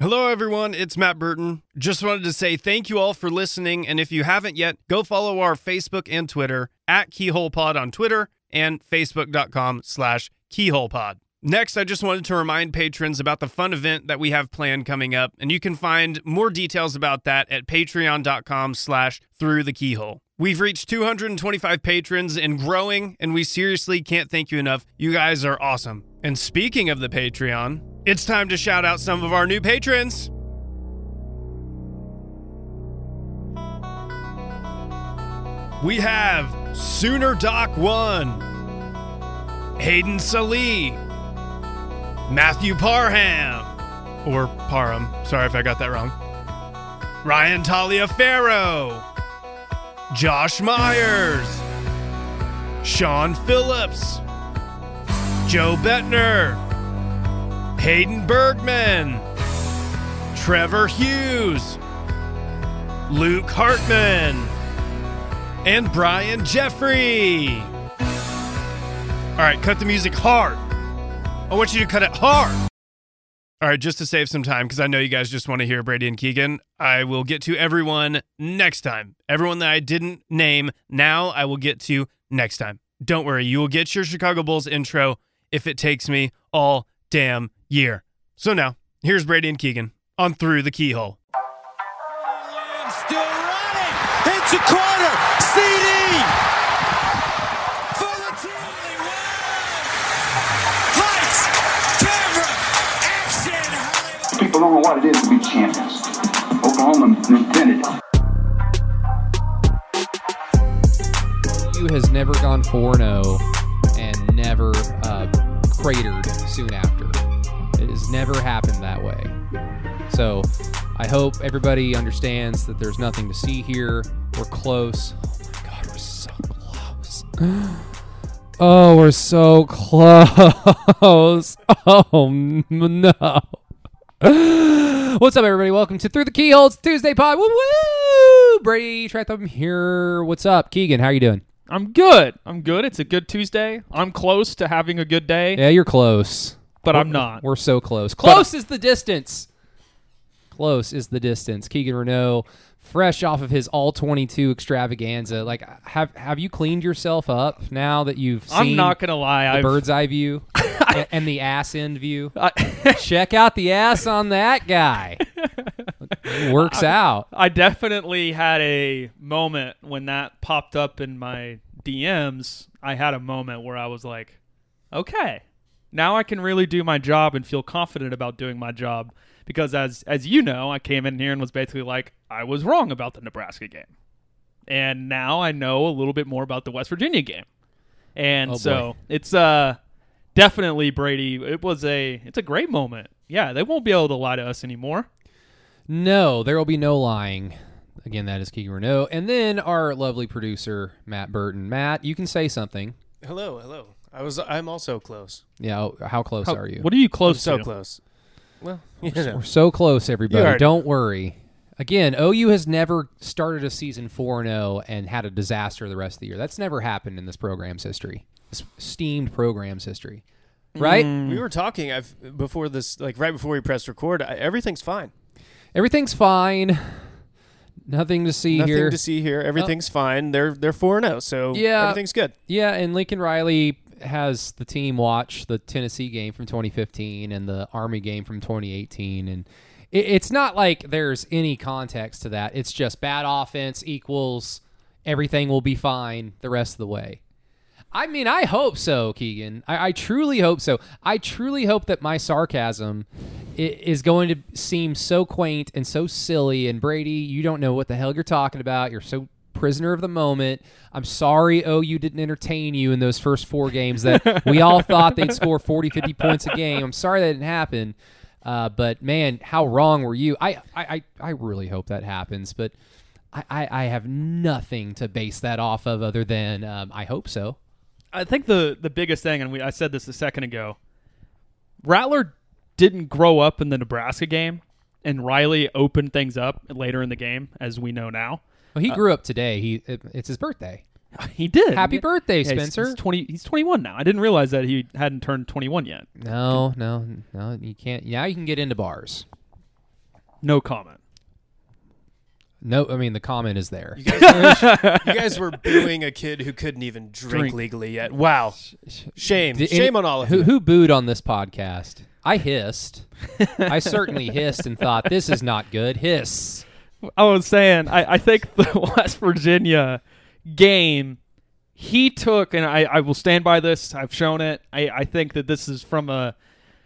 Hello, everyone. It's Matt Burton. Just wanted to say thank you all for listening. And if you haven't yet, go follow our Facebook and Twitter at Keyhole Pod on Twitter and Facebook.com slash Keyhole Pod. Next, I just wanted to remind patrons about the fun event that we have planned coming up, and you can find more details about that at patreon.com slash through the keyhole. We've reached 225 patrons and growing, and we seriously can't thank you enough. You guys are awesome. And speaking of the Patreon, it's time to shout out some of our new patrons. We have Sooner Doc 1, Hayden Salee, Matthew Parham, or Parham, sorry if I got that wrong, Ryan Taliaferro, Josh Myers, Sean Phillips, Joe Bettner, Hayden Bergman, Trevor Hughes, Luke Hartman, and Brian Jeffrey. All right, cut the music hard. I want you to cut it hard. All right, just to save some time, because I know you guys just want to hear Brady and Keegan, I will get to everyone next time. Everyone that I didn't name now, I will get to next time. Don't worry, you will get your Chicago Bulls intro if it takes me all damn year. So now, here's Brady and Keegan on Through the Keyhole. Still running. It's a corner. CD. For the team. They win. Lights. Camera. Action. Hollywood. People don't know what it is to be champions. Oklahoma invented it. OU has never gone 4 0 and never uh, cratered soon after. It has never happened that way. So I hope everybody understands that there's nothing to see here. We're close. Oh my God, we're so close. Oh, we're so close. Oh no. What's up, everybody? Welcome to Through the Keyholes Tuesday Pod. Woo woo! Brady Trantham here. What's up, Keegan? How are you doing? I'm good. I'm good. It's a good Tuesday. I'm close to having a good day, Yeah, you're close. But We're- I'm not. We're so close. Close is the distance. Close is the distance. Keegan Renault, fresh off of his all 22 extravaganza. Like, have have you cleaned yourself up now that you've seen I'm not gonna lie. the I've, bird's eye view and, and the ass end view? I, Check out the ass on that guy. It works out. I definitely had a moment when that popped up in my DMs. I had a moment where I was like, okay, now I can really do my job and feel confident about doing my job. Because as as you know, I came in here and was basically like, I was wrong about the Nebraska game, and now I know a little bit more about the West Virginia game, and Oh, so boy. it's uh definitely Brady. It was a it's a great moment. Yeah, they won't be able to lie to us anymore. No, there will be no lying. Again, that is Keegan Renault. And then our lovely producer, Matt Burton. Matt, you can say something. Hello, hello. I was I'm also close. Yeah, oh, how close How- are you? What are you I'm close so to? close. Well, you know. We're so close, everybody. already- Don't worry. Again, OU has never started a season 4 and 0 and had a disaster the rest of the year. That's never happened in this program's history, this steamed program's history. Right? Mm, we were talking I've, before this, like right before we pressed record. I, everything's fine. Everything's fine. Nothing to see Nothing here. Nothing to see here. Oh. Everything's fine. They're they're four zero, oh, so Yeah. everything's good. Yeah, and Lincoln Riley has the team watch the Tennessee game from 2015 and the Army game from 2018, and it, it's not like there's any context to that. It's just bad offense equals everything will be fine the rest of the way. I mean, I hope so, Keegan. I, I truly hope so. I truly hope that my sarcasm is going to seem so quaint and so silly. And Brady, you don't know what the hell you're talking about. You're so prisoner of the moment. I'm sorry, OU didn't entertain you in those first four games that we all thought they'd score 40, 50 points a game. I'm sorry that didn't happen. Uh, but man, how wrong were you? I, I, I, really hope that happens. But I, I, I have nothing to base that off of other than um, I hope so. I think the the biggest thing, and we I said this a second ago, Rattler didn't grow up in the Nebraska game, and Riley opened things up later in the game, as we know now. Well, he uh, grew up today. He it, it's his birthday. He did. Happy Yeah. birthday, Yeah, he's- Spencer. He's, twenty. He's twenty one now. I didn't realize that he hadn't turned twenty one yet. No, no, no. You can't. Now you can get into bars. No comment. No, I mean the comment is there. You guys, were, you guys were booing a kid who couldn't even drink, Drink. legally yet. Wow. Shame. Did Shame any- on all of who, you. who booed on this podcast. I hissed. I certainly hissed and thought this is not good. Hiss. I was saying, I, I think the West Virginia game, he took, and I, I will stand by this. I've shown it. I, I think that this is from a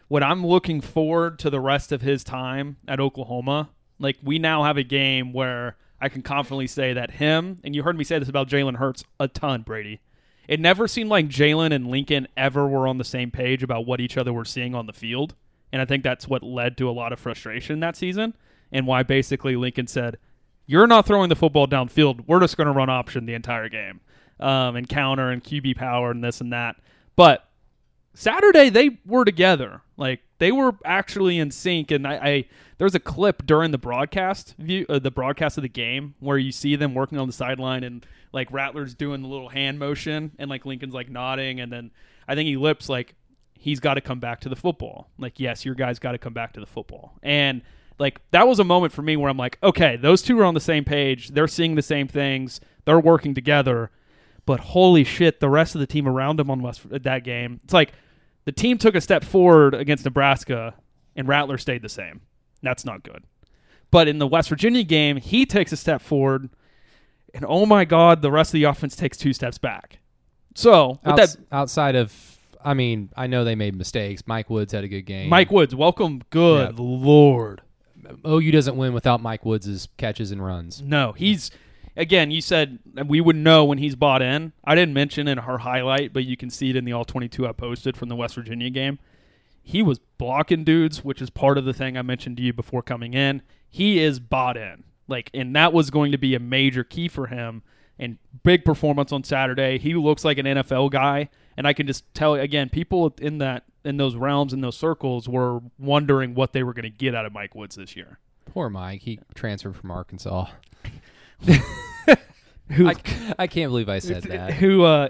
what I'm looking forward to the rest of his time at Oklahoma. Like we now have a game where I can confidently say that him, and you heard me say this about Jalen Hurts a ton, Brady. It never seemed like Jalen and Lincoln ever were on the same page about what each other were seeing on the field. And I think that's what led to a lot of frustration that season and why basically Lincoln said, You're not throwing the football downfield. We're just going to run option the entire game um, and counter and QB power and this and that. But Saturday they were together. Like they were actually in sync. And I, I there's a clip during the broadcast view, uh, the broadcast of the game, where you see them working on the sideline and like Rattler's doing the little hand motion and like Lincoln's like nodding, and then I think he lips like he's got to come back to the football. Like yes, your guys got to come back to the football. And like that was a moment for me where I'm like, okay, those two are on the same page. They're seeing the same things. They're working together but holy shit, the rest of the team around him on West that game, it's like the team took a step forward against Nebraska, and Rattler stayed the same. That's not good. But in the West Virginia game, he takes a step forward, and oh my god, the rest of the offense takes two steps back. So Outs- that, outside of, I mean, I know they made mistakes. Mike Woods had a good game. Mike Woods, welcome. Good Yeah. lord. OU doesn't win without Mike Woods' catches and runs. No, he's again. You said we would know when he's bought in. I didn't mention in her highlight, but you can see it in the all twenty-two I posted from the West Virginia game. He was blocking dudes, which is part of the thing I mentioned to you before coming in. He is bought in, like, and that was going to be a major key for him. And big performance on Saturday. He looks like an NFL guy, and I can just tell again, people in that in those realms in those circles were wondering what they were going to get out of Mike Woods this year. Poor Mike. He transferred from Arkansas. Who I, I can't believe I said that. who uh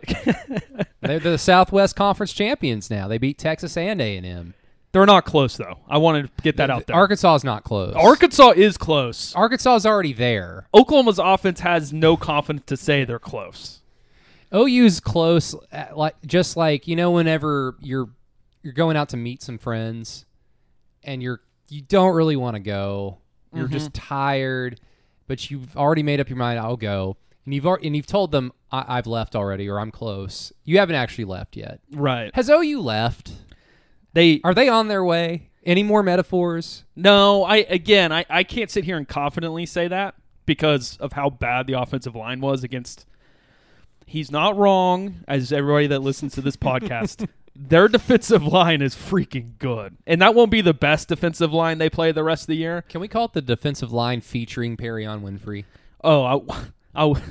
They're the Southwest Conference champions now. They beat Texas and A&M. They're not close though. I wanted to get that out there. Arkansas is not close. Arkansas is close. Arkansas is already there. Oklahoma's offense has no confidence to say they're close. OU's close, uh, like just like you know, whenever you're you're going out to meet some friends, and you're you don't really want to go. You're just mm-hmm. tired, but you've already made up your mind. I'll go, and you've al- and you've told them I- I've left already, or I'm close. You haven't actually left yet. Right. Has OU left? They Are they on their way? Any more metaphors? no, I again I, I can't sit here and confidently say that because of how bad the offensive line was against he's not wrong, as everybody that listens to this podcast. Their defensive line is freaking good. And that won't be the best defensive line they play the rest of the year. Can we call it the defensive line featuring Perrion Winfrey? Oh, I, I, I think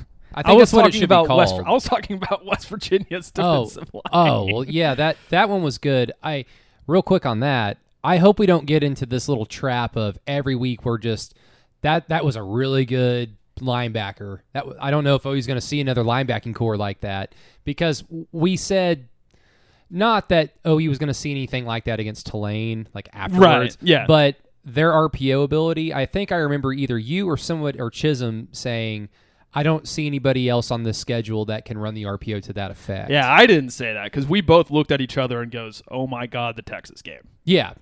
I was that's what it should be about West. called. I was talking about West Virginia's Oh, oh defensive line. oh, well, yeah that that one was good. I real quick on that. I hope we don't get into this little trap of every week we're just that that was a really good linebacker. That I don't know if OU's going to see another linebacking corps like that because we said not that OU was going to see anything like that against Tulane like afterwards. Right. yeah. But their RPO ability, I think I remember either you or someone or Chisholm saying, I don't see anybody else on this schedule that can run the RPO to that effect. Yeah, I didn't say that because we both looked at each other and goes, "Oh my god, the Texas game." Yeah.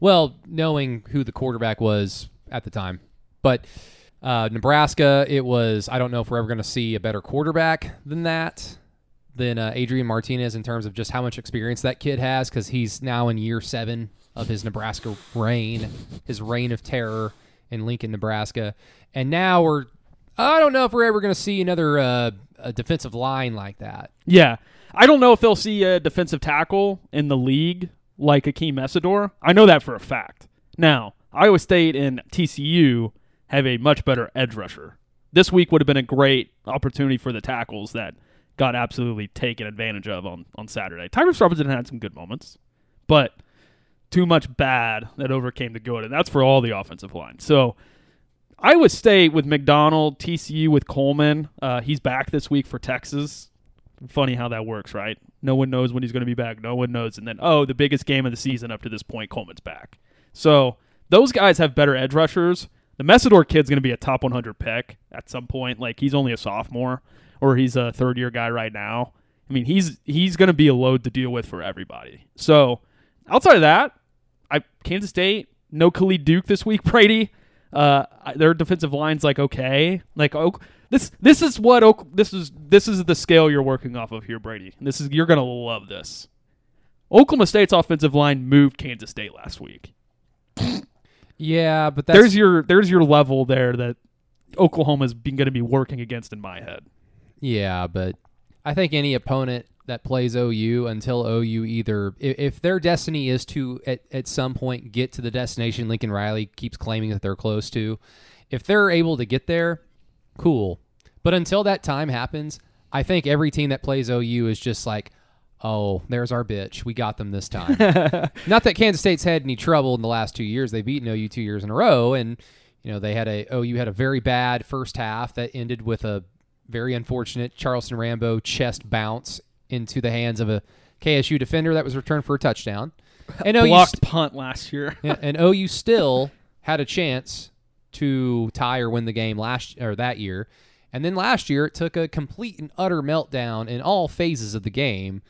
Well, knowing who the quarterback was at the time. But uh, Nebraska, it was, I don't know if we're ever going to see a better quarterback than that, than uh, Adrian Martinez in terms of just how much experience that kid has because he's now in year seven of his Nebraska reign, his reign of terror in Lincoln, Nebraska. And now we're, I don't know if we're ever going to see another uh, defensive line like that. Yeah, I don't know if they'll see a defensive tackle in the league like Akheem Mesidor. I know that for a fact. Now, Iowa State and TCU have a much better edge rusher. This week would have been a great opportunity for the tackles that got absolutely taken advantage of on, on Saturday. Tyrese Robinson had some good moments, but too much bad that overcame the good, and that's for all the offensive line. So Iowa State with McDonald, TCU with Coleman. Uh, he's back this week for Texas. Funny how that works, right? No one knows when he's going to be back. No one knows. And then, oh, the biggest game of the season up to this point, Coleman's back. So those guys have better edge rushers. The Mesidor kid's going to be a top 100 pick at some point. Like he's only a sophomore, or he's a third year guy right now. I mean, he's he's going to be a load to deal with for everybody. So outside of that, I Kansas State no Khalid Duke this week. Brady, uh, their defensive line's like okay, like Oak. This this is what Oak. This is this is the scale you're working off of here, Brady. This is you're gonna love this. Oklahoma State's offensive line moved Kansas State last week. Yeah, but that's there's your there's your level there that Oklahoma's been going to be working against in my head. Yeah, but I think any opponent that plays OU until OU either if, their destiny is to at, at some point get to the destination Lincoln Riley keeps claiming that they're close to, if they're able to get there, cool. But until that time happens, I think every team that plays OU is just like, oh, there's our bitch. We got them this time. Not that Kansas State's had any trouble in the last two years. They've beaten OU two years in a row, and you know they had a OU had a very bad first half that ended with a very unfortunate Charleston Rambo chest bounce into the hands of a KSU defender that was returned for a touchdown. And OU Blocked st- punt last year. yeah, and OU still had a chance to tie or win the game last or that year. And then last year it took a complete and utter meltdown in all phases of the game.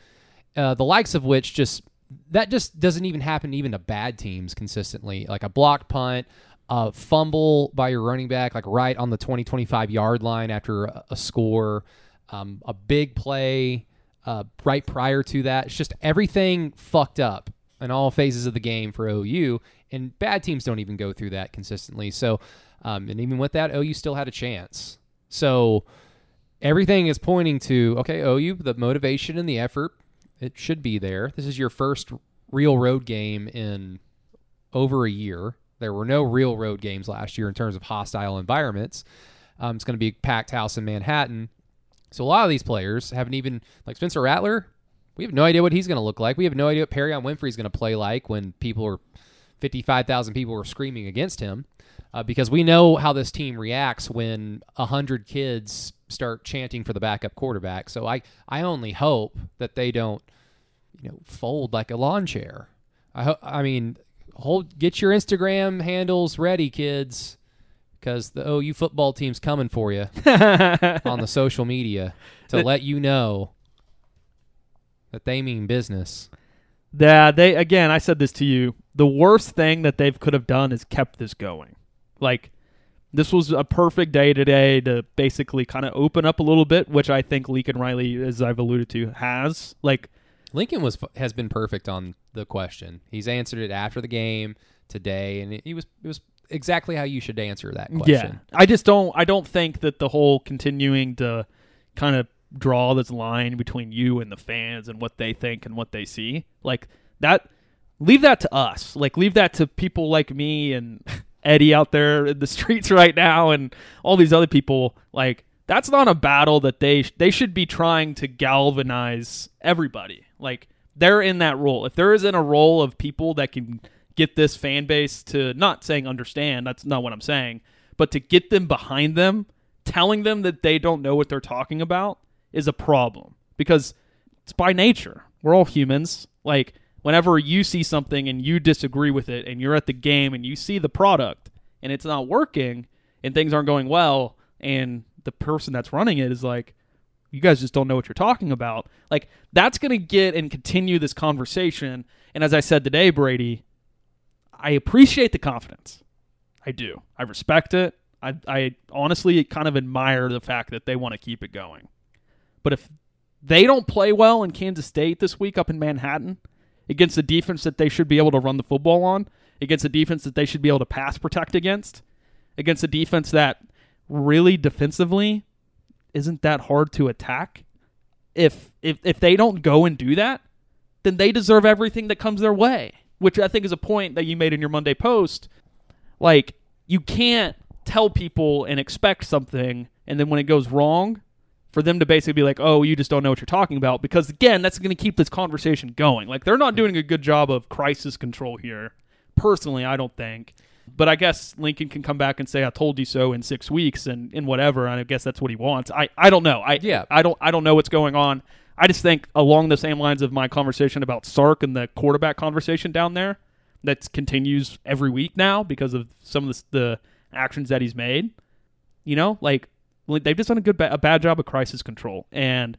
Uh, the likes of which just that just doesn't even happen even to bad teams consistently. Like a blocked punt, a fumble by your running back, like right on the 20, 25 yard line after a, a score, um, a big play uh, right prior to that. It's just everything fucked up in all phases of the game for OU, and bad teams don't even go through that consistently. So, um, and even with that, OU still had a chance. So everything is pointing to okay, OU, the motivation and the effort, it should be there. This is your first real road game in over a year. There were no real road games last year in terms of hostile environments. Um, it's going to be packed house in Manhattan. So a lot of these players haven't even like Spencer Rattler. We have no idea what he's going to look like. We have no idea what Perrion Winfrey's going to play like when people are fifty-five thousand people are screaming against him, uh, because we know how this team reacts when hundred kids start chanting for the backup quarterback. So I I only hope that they don't you know fold like a lawn chair. I ho- I mean hold get your Instagram handles ready, kids, because the OU football team's coming for you on the social media to let you know that they mean business. Yeah, they again. I said this to you. The worst thing that they could have done is kept this going. Like this was a perfect day today to basically kind of open up a little bit, which I think Lincoln Riley, as I've alluded to, has. Like Lincoln was has been perfect on the question. He's answered it after the game today, and he was it was exactly how you should answer that question. Yeah, I just don't. I don't think that the whole continuing to kind of draw this line between you and the fans and what they think and what they see, like that. Leave that to us. Like leave that to people like me and Eddie out there in the streets right now, and all these other people. Like that's not a battle that they they should be trying to galvanize everybody. Like they're in that role. If there isn't a role of people that can get this fan base to not saying understand, that's not what I'm saying, but to get them behind them, telling them that they don't know what they're talking about is a problem because it's by nature. We're all humans. Like whenever you see something and you disagree with it and you're at the game and you see the product and it's not working and things aren't going well and the person that's running it is like you guys just don't know what you're talking about. Like that's going to get and continue this conversation. And as I said today, Brady, I appreciate the confidence. I do. I respect it. I, I honestly kind of admire the fact that they want to keep it going. But if they don't play well in Kansas State this week up in Manhattan against a defense that they should be able to run the football on, against a defense that they should be able to pass protect against, against a defense that really defensively isn't that hard to attack. If if if they don't go and do that, then they deserve everything that comes their way. Which I think is a point that you made in your Monday post. Like you can't tell people and expect something, and then when it goes wrong, for them to basically be like, "Oh, you just don't know what you're talking about," because again, that's going to keep this conversation going. Like they're not doing a good job of crisis control here. Personally, I don't think. But I guess Lincoln can come back and say, "I told you so" in six weeks and, in whatever. And I guess that's what he wants. I, I don't know. I Yeah. I don't I don't know what's going on. I just think along the same lines of my conversation about Sark and the quarterback conversation down there, that continues every week now because of some of the, the actions that he's made. You know, like they've just done a good ba- a bad job of crisis control, and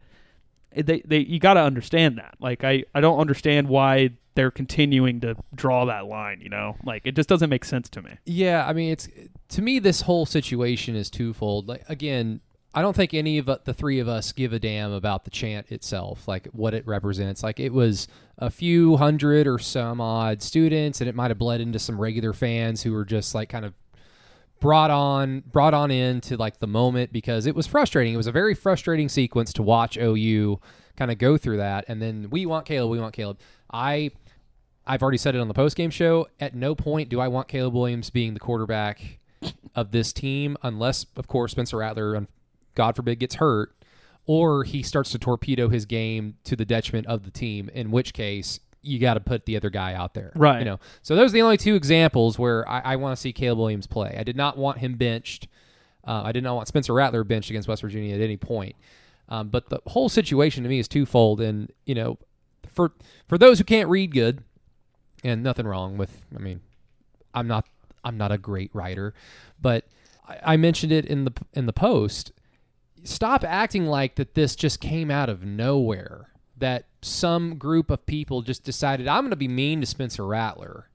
they they you got to understand that. Like I I don't understand why they're continuing to draw that line. You know, like it just doesn't make sense to me. Yeah, I mean, it's to me this whole situation is twofold. Like again, I don't think any of the three of us give a damn about the chant itself, like what it represents. Like it was a few hundred or some odd students, and it might have bled into some regular fans who were just like kind of brought on brought on into like the moment because it was frustrating. It was a very frustrating sequence to watch OU kind of go through that, and then we want Caleb, we want Caleb. I I've already said it on the post game show. At no point do I want Caleb Williams being the quarterback of this team, unless, of course, Spencer Rattler, God forbid, gets hurt, or he starts to torpedo his game to the detriment of the team. In which case, you got to put the other guy out there, Right. You know. So those are the only two examples where I, I want to see Caleb Williams play. I did not want him benched. Uh, I did not want Spencer Rattler benched against West Virginia at any point. Um, but the whole situation to me is twofold, and you know, for for those who can't read good, and nothing wrong with i mean i'm not i'm not a great writer but I, I mentioned it in the in the post. Stop acting like that this just came out of nowhere that some group of people just decided i'm going to be mean to spencer rattler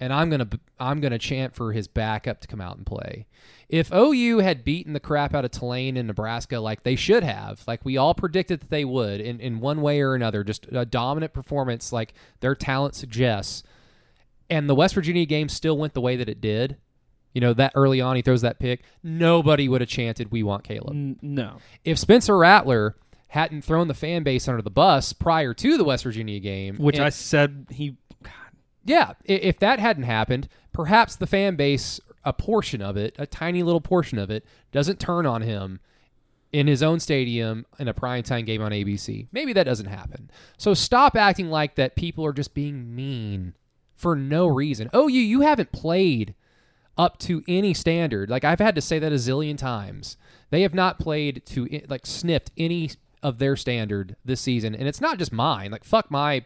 and i'm going to i'm going to chant for his backup to come out and play if OU had beaten the crap out of Tulane in Nebraska like they should have, like we all predicted that they would in, in one way or another, just a dominant performance like their talent suggests, and the West Virginia game still went the way that it did, you know, that early on he throws that pick, nobody would have chanted, We want Caleb. No. If Spencer Rattler hadn't thrown the fan base under the bus prior to the West Virginia game, Which and- I said he yeah, if that hadn't happened, perhaps the fan base, a portion of it, a tiny little portion of it, doesn't turn on him in his own stadium in a primetime game on ABC. Maybe that doesn't happen. So stop acting like that people are just being mean for no reason. Oh, you you haven't played up to any standard. Like I've had to say that a zillion times. They have not played to like sniffed any of their standard this season, and it's not just mine. Like fuck my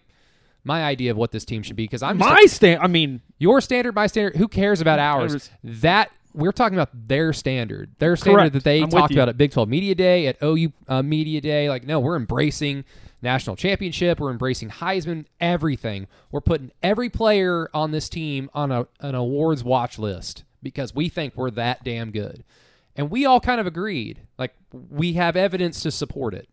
my idea of what this team should be because I'm my stand. I mean, your standard, my standard. Who cares about ours? cares? That we're talking about their standard, their standard Correct. that they I'm talked about at Big 12 Media Day, at OU uh, Media Day. Like, no, we're embracing national championship. We're embracing Heisman. Everything. We're putting every player on this team on a, an awards watch list because we think we're that damn good, and we all kind of agreed. Like, we have evidence to support it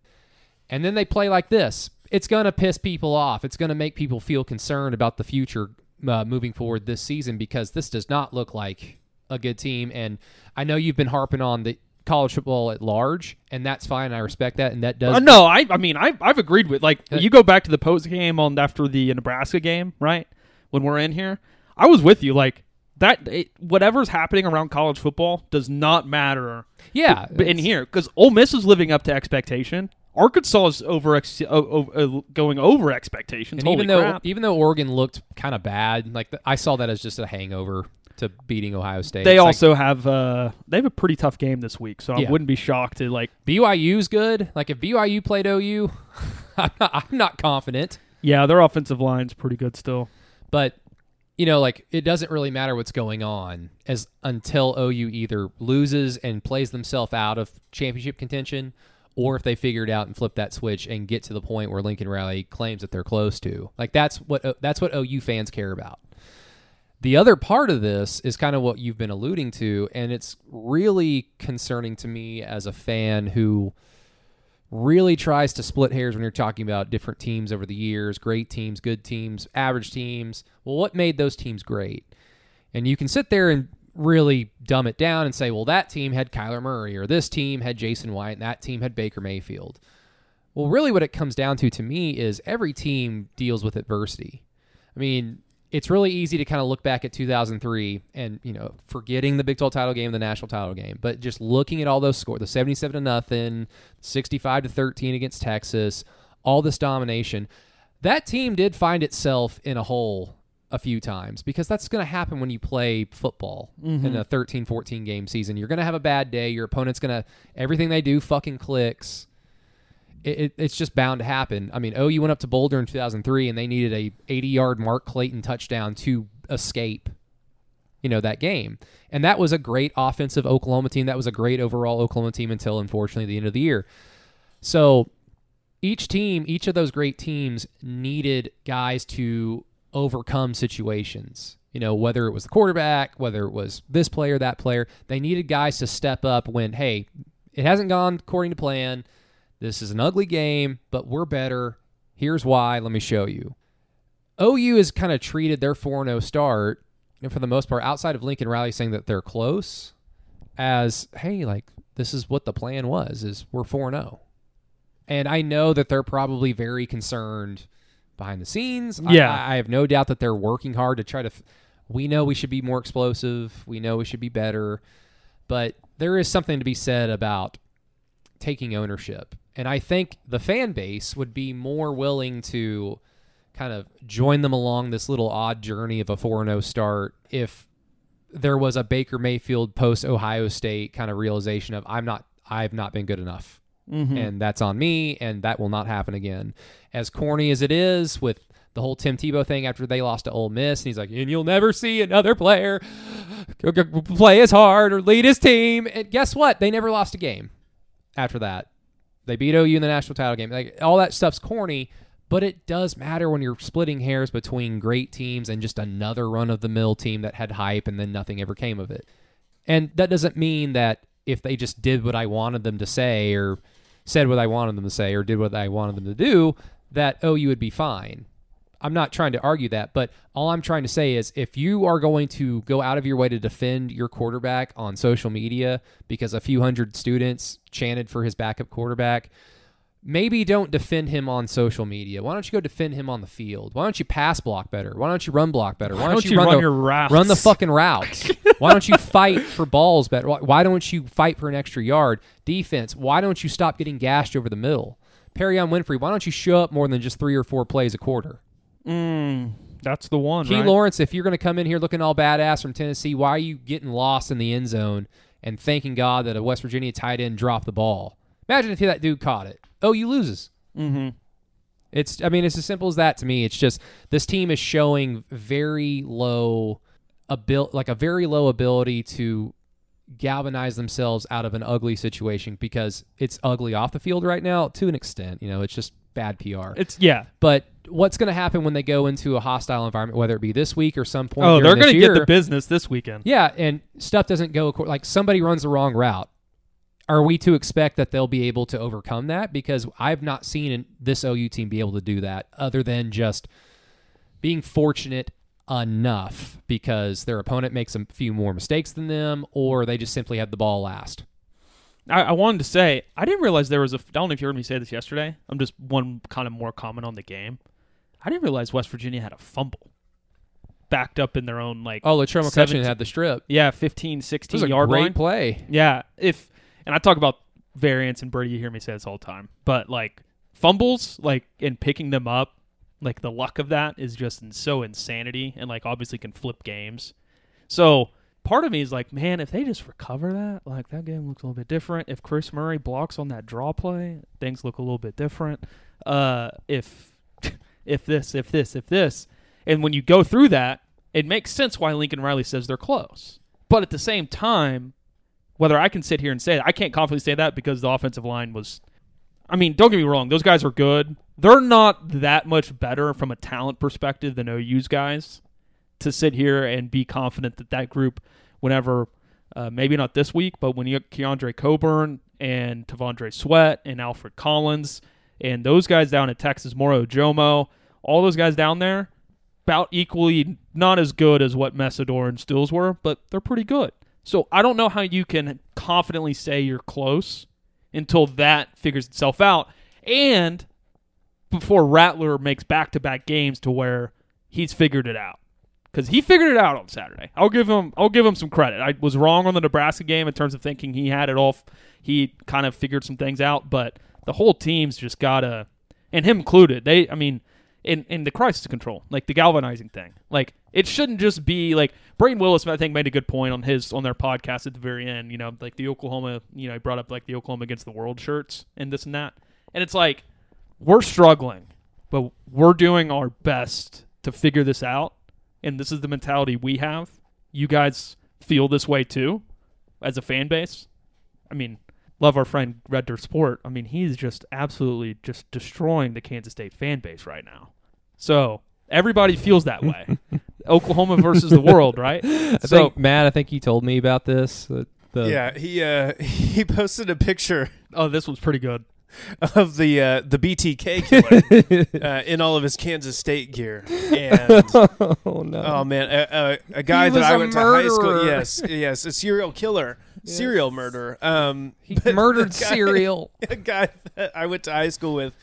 and then they play like this, it's going to piss people off. It's going to make people feel concerned about the future uh, moving forward this season because this does not look like a good team. And I know you've been harping on the college football at large, and that's fine. I respect that, and that does. uh, no, I I mean I I've agreed with like you go back to the post game on after the Nebraska game, right? When we're in here, I was with you. Like that, it, whatever's happening around college football does not matter. Yeah, but in here because Ole Miss is living up to expectation. Arkansas is over ex- o- uh, going over expectations. Even though crap. even though Oregon looked kind of bad, like I saw that as just a hangover to beating Ohio State. they It's like, also have uh they have a pretty tough game this week, so I Yeah. wouldn't be shocked to like BYU's good. Like if BYU played OU, I'm not, I'm not confident. yeah, their offensive line's pretty good still. but you know like it doesn't really matter what's going on as until OU either loses and plays themselves out of championship contention or if they figure it out and flip that switch and get to the point where Lincoln Riley claims that they're close to. Like that's what uh, that's what OU fans care about. The other part of this is kind of what you've been alluding to and it's really concerning to me as a fan who really tries to split hairs when you're talking about different teams over the years great teams, good teams, average teams. Well, what made those teams great? And you can sit there and really dumb it down and say, well, that team had Kyler Murray, or this team had Jason White, and that team had Baker Mayfield. Well, really, what it comes down to to me is every team deals with adversity. I mean, it's really easy to kind of look back at 2003 and you know forgetting the Big 12 title game, the national title game, but just looking at all those scores, the 77 to nothing, 65 to 13 against Texas, all this domination. That team did find itself in a hole a few times because that's going to happen when you play football in mm-hmm. a 13 14 game season. You're going to have a bad day. Your opponent's going to everything they do fucking clicks it, it, it's just bound to happen. I mean, oh, you went up to Boulder in 2003 and they needed a 80 yard Mark Clayton touchdown to escape. you know, that game. And that was a great offensive Oklahoma team. That was a great overall Oklahoma team until unfortunately the end of the year. So each team, each of those great teams needed guys to overcome situations. You know, whether it was the quarterback, whether it was this player, that player, they needed guys to step up when, hey, it hasn't gone according to plan. This is an ugly game, but we're better. Here's why. Let me show you. OU has kind of treated their 4 0 start, and for the most part, outside of Lincoln Riley saying that they're close, as, hey, like, this is what the plan was, is we're 4 0. And I know that they're probably very concerned behind the scenes. I- Yeah. I, I have no doubt that they're working hard to try to. F- we know we should be more explosive. We know we should be better. But there is something to be said about taking ownership. And I think the fan base would be more willing to kind of join them along this little odd journey of a 4 0 start if there was a Baker Mayfield post Ohio State kind of realization of I'm not I've not been good enough. Mm-hmm. And that's on me and that will not happen again. As corny as it is with the whole Tim Tebow thing after they lost to Ole Miss and he's like, and you'll never see another player play as hard or lead his team. And guess what? They never lost a game after that. They beat OU in the national title game. Like all that stuff's corny, but it does matter when you're splitting hairs between great teams and just another run of the mill team that had hype and then nothing ever came of it. And that doesn't mean that if they just did what I wanted them to say or said what I wanted them to say or did what I wanted them to do, that oh, you would be fine. I'm not trying to argue that, but all I'm trying to say is if you are going to go out of your way to defend your quarterback on social media because a few hundred students chanted for his backup quarterback, maybe don't defend him on social media. Why don't you go defend him on the field? Why don't you pass block better? Why don't you run block better? Why, don't you run, run the, your routes? Run the fucking routes. Why don't you fight for balls better? Why- Why don't you fight for an extra yard? Defense. Why don't you stop getting gashed over the middle? Perrion Winfrey. Why don't you show up more than just three or four plays a quarter? Mm, that's the one. Key right? Lawrence, if you're going to come in here looking all badass from Tennessee, why are you getting lost in the end zone and thanking God that a West Virginia tight end dropped the ball? Imagine if that dude caught it. Oh, you loses. Mm-hmm. It's I mean it's as simple as that to me. It's just this team is showing very low abil- like a very low ability to galvanize themselves out of an ugly situation because it's ugly off the field right now to an extent. You know, it's just bad PR. It's yeah. but what's going to happen when they go into a hostile environment, whether it be this week or some point? Oh, they're going to get the business this weekend. Yeah, and stuff doesn't go like somebody runs the wrong route. Are we to expect that they'll be able to overcome that? Because I've not seen this OU team be able to do that, other than just being fortunate enough because their opponent makes a few more mistakes than them, or they just simply have the ball last. I, I wanted to say I didn't realize there was a. I don't know if you heard me say this yesterday. I'm just one kind of more comment on the game. I didn't realize West Virginia had a fumble backed up in their own like Oh, Latrell McCutchin 17 had the strip. yeah 15 It 16 was a yard great line. play. Yeah, if and I talk about variance and Brady, you hear me say this all the time, but like fumbles, like and picking them up, like the luck of that is just so insanity, and like obviously can flip games. So part of me is like, man, if they just recover that, like that game looks a little bit different. If Chris Murray blocks on that draw play, things look a little bit different. Uh, if if this, if this, if this, and when you go through that, it makes sense why Lincoln Riley says they're close. But at the same time, whether I can sit here and say I can't confidently say that because the offensive line was. I mean, don't get me wrong; those guys are good. They're not that much better from a talent perspective than OU's guys. To sit here and be confident that that group, whenever, uh, maybe not this week, but when you get Keondre Coburn and T'Vondre Sweat and Alfred Collins and those guys down at Texas, Moro Ojomo, all those guys down there, about equally not as good as what Mesidor and Stills were, but they're pretty good. So I don't know how you can confidently say you're close until that figures itself out. And before Rattler makes back to back games to where he's figured it out. Because he figured it out on Saturday. I'll give him I'll give him some credit. I was wrong on the Nebraska game in terms of thinking he had it all he kind of figured some things out, but the whole team's just gotta and him included, they I mean in, in the crisis control, like the galvanizing thing. Like it shouldn't just be like Braden Willis, I think, made a good point on his on their podcast at the very end. You know, like the Oklahoma, you know, he brought up like the Oklahoma against the world shirts and this and that, and it's like we're struggling, but we're doing our best to figure this out, and this is the mentality we have. You guys feel this way too, as a fan base. I mean, love our friend Red Dirt Sport. I mean, he's just absolutely just destroying the Kansas State fan base right now. So everybody feels that way. Oklahoma versus the world, right? I so think Matt, I think you told me about this. that The, Yeah, he uh, he posted a picture oh, this was pretty good. of the uh, the BTK killer uh, in all of his Kansas State gear, and oh no. oh man, a, a, a guy He that I I a went to high school. murderer. Yes, yes, a serial killer, serial murderer. Um, he murdered the guy- cereal. A guy that I went to high school with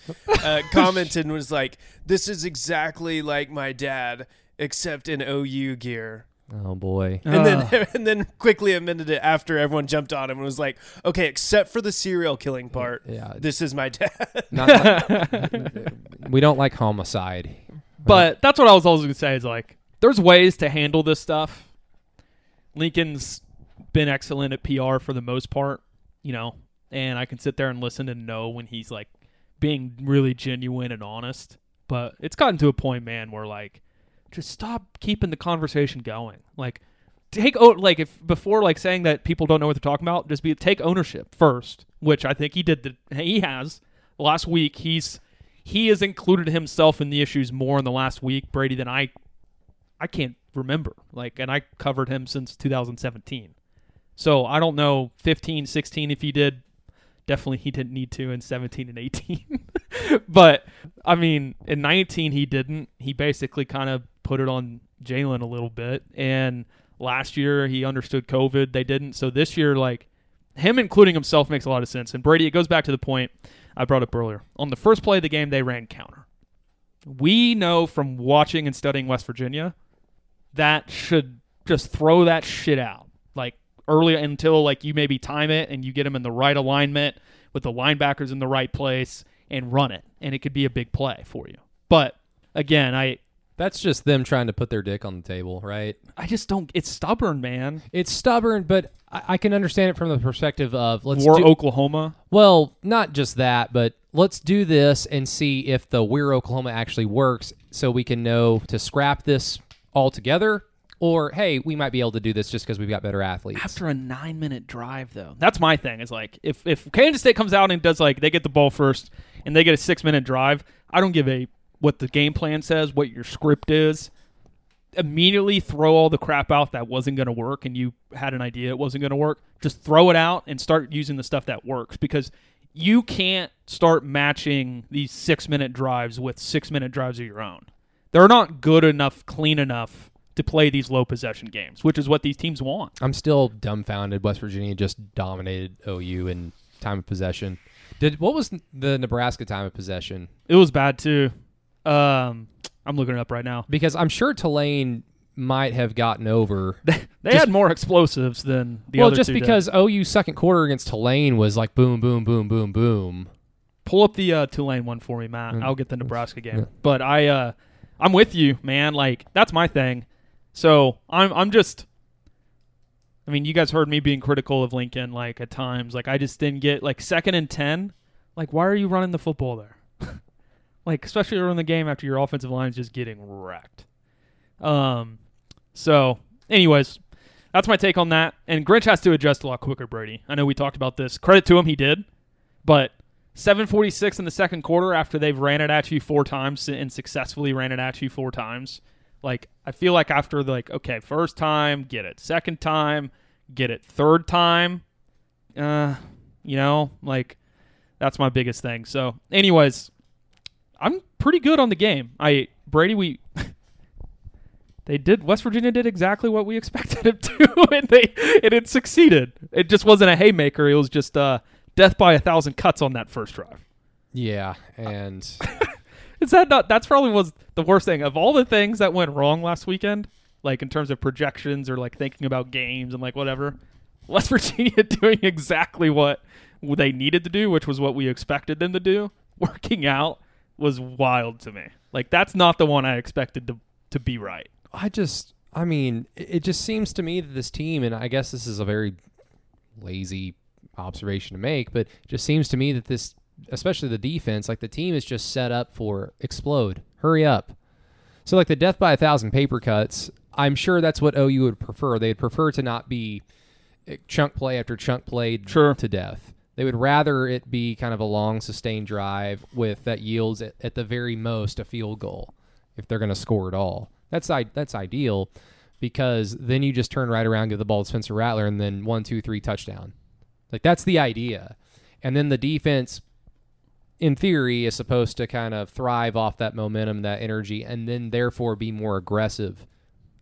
uh, commented and was like, "This is exactly like my dad, except in OU gear." Oh boy. And then and then quickly amended it after everyone jumped on him and was like, "Okay, except for the serial killing part, Yeah. this is my dad." Not we don't like homicide. But that's what I was always going to say is like, there's ways to handle this stuff. Lincoln's been excellent at PR for the most part, you know, and I can sit there and listen and know when he's like being really genuine and honest. But it's gotten to a point, man, where like, just stop keeping the conversation going. Like, take oh, like if before like saying that people don't know what they're talking about, just be take ownership first, which I think he did. The, he has last week. He's he has included himself in the issues more in the last week, Brady, than I I can't remember. Like, and I covered him since 2017. So I don't know 15, 16 if he did. Definitely he didn't need to in 17 and 18. but I mean, in 19 he didn't. He basically kind of put it on Jalen a little bit. And last year he understood COVID. They didn't. So this year, like him including himself makes a lot of sense. And Brady, it goes back to the point I brought up earlier. On the first play of the game, they ran counter. We know from watching and studying West Virginia that should just throw that shit out. Like early until like you maybe time it and you get them in the right alignment with the linebackers in the right place and run it. And it could be a big play for you. But again, I That's just them trying to put their dick on the table, right? I just don't it's stubborn, man. It's stubborn, but I, I can understand it from the perspective of let's War do, Oklahoma. Well, not just that, but let's do this and see if the We're Oklahoma actually works so we can know to scrap this altogether or hey, we might be able to do this just because we've got better athletes. After a nine minute drive, though, that's my thing. Is like if if Kansas State comes out and does like they get the ball first and they get a six minute drive, I don't give a what the game plan says, what your script is. Immediately throw all the crap out that wasn't going to work, and you had an idea it wasn't going to work. Just throw it out and start using the stuff that works because you can't start matching these six minute drives with six minute drives of your own. They're not good enough, clean enough to play these low possession games, which is what these teams want. I'm still dumbfounded. West Virginia just dominated OU in time of possession. Did what was the Nebraska time of possession? It was bad too. Um, I'm looking it up right now. Because I'm sure Tulane might have gotten over. They had more explosives than the well, other just two did. because OU second quarter against Tulane was like boom, boom, boom, boom, boom. Pull up the uh, Tulane one for me, Matt. Mm. I'll get the Nebraska game. Yeah. But I, uh, I'm with you, man. Like that's my thing. So I'm, I'm just. I mean, you guys heard me being critical of Lincoln, like at times. Like I just didn't get like second and ten. Like why are you running the football there? like especially in the game after your offensive line is just getting wrecked. Um. So, anyways, that's my take on that. And Grinch has to adjust a lot quicker, Brady. I know we talked about this. Credit to him, he did. But 746 in the second quarter after they've ran it at you four times and successfully ran it at you four times. Like, I feel like after, like, okay, first time, get it. Second time, get it. Third time, uh, you know, like, that's my biggest thing. So, anyways, I'm pretty good on the game. I, Brady, we. They did. West Virginia did exactly what we expected it to, and they and it succeeded. It just wasn't a haymaker. It was just uh, death by a thousand cuts on that first drive. Yeah, and Is that not? That's probably was the worst thing of all the things that went wrong last weekend. Like in terms of projections or like thinking about games and like whatever. West Virginia doing exactly what they needed to do, which was what we expected them to do. Working out was wild to me. Like that's not the one I expected to to be right. I just, I mean, it just seems to me that this team, and I guess this is a very lazy observation to make, but just seems to me that this, especially the defense, like the team is just set up for explode, hurry up. So like the death by a thousand paper cuts, I'm sure that's what OU would prefer. They'd prefer to not be eh, chunk play after chunk play Sure. to death. They would rather it be kind of a long, sustained drive with that yields at, at the very most a field goal if they're going to score at all. That's I, that's ideal because then you just turn right around, give the ball to Spencer Rattler, and then one, two, three, touchdown. Like that's the idea. And then the defense, in theory, is supposed to kind of thrive off that momentum, that energy, and then therefore be more aggressive,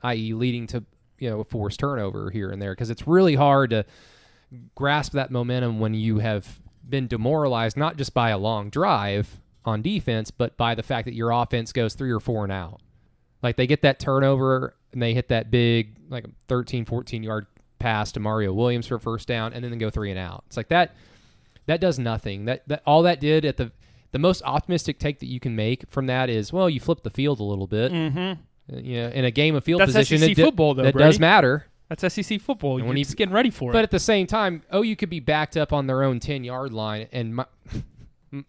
i.e., leading to you know a forced turnover here and there because it's really hard to grasp that momentum when you have been demoralized not just by a long drive on defense, but by the fact that your offense goes three or four and out. Like they get that turnover and they hit that big, like 13, 14 yard pass to Mario Williams for a first down and then they go three and out. It's like that that does nothing. That that all that did at the the most optimistic take that you can make from that is, well, you flip the field a little bit. Mm-hmm. You know, in a game of field That's position, SEC it football, though, that Brady. does matter. That's SEC football. You're when he- just getting ready for But it. But at the same time, OU could be backed up on their own 10 yard line, and Mi-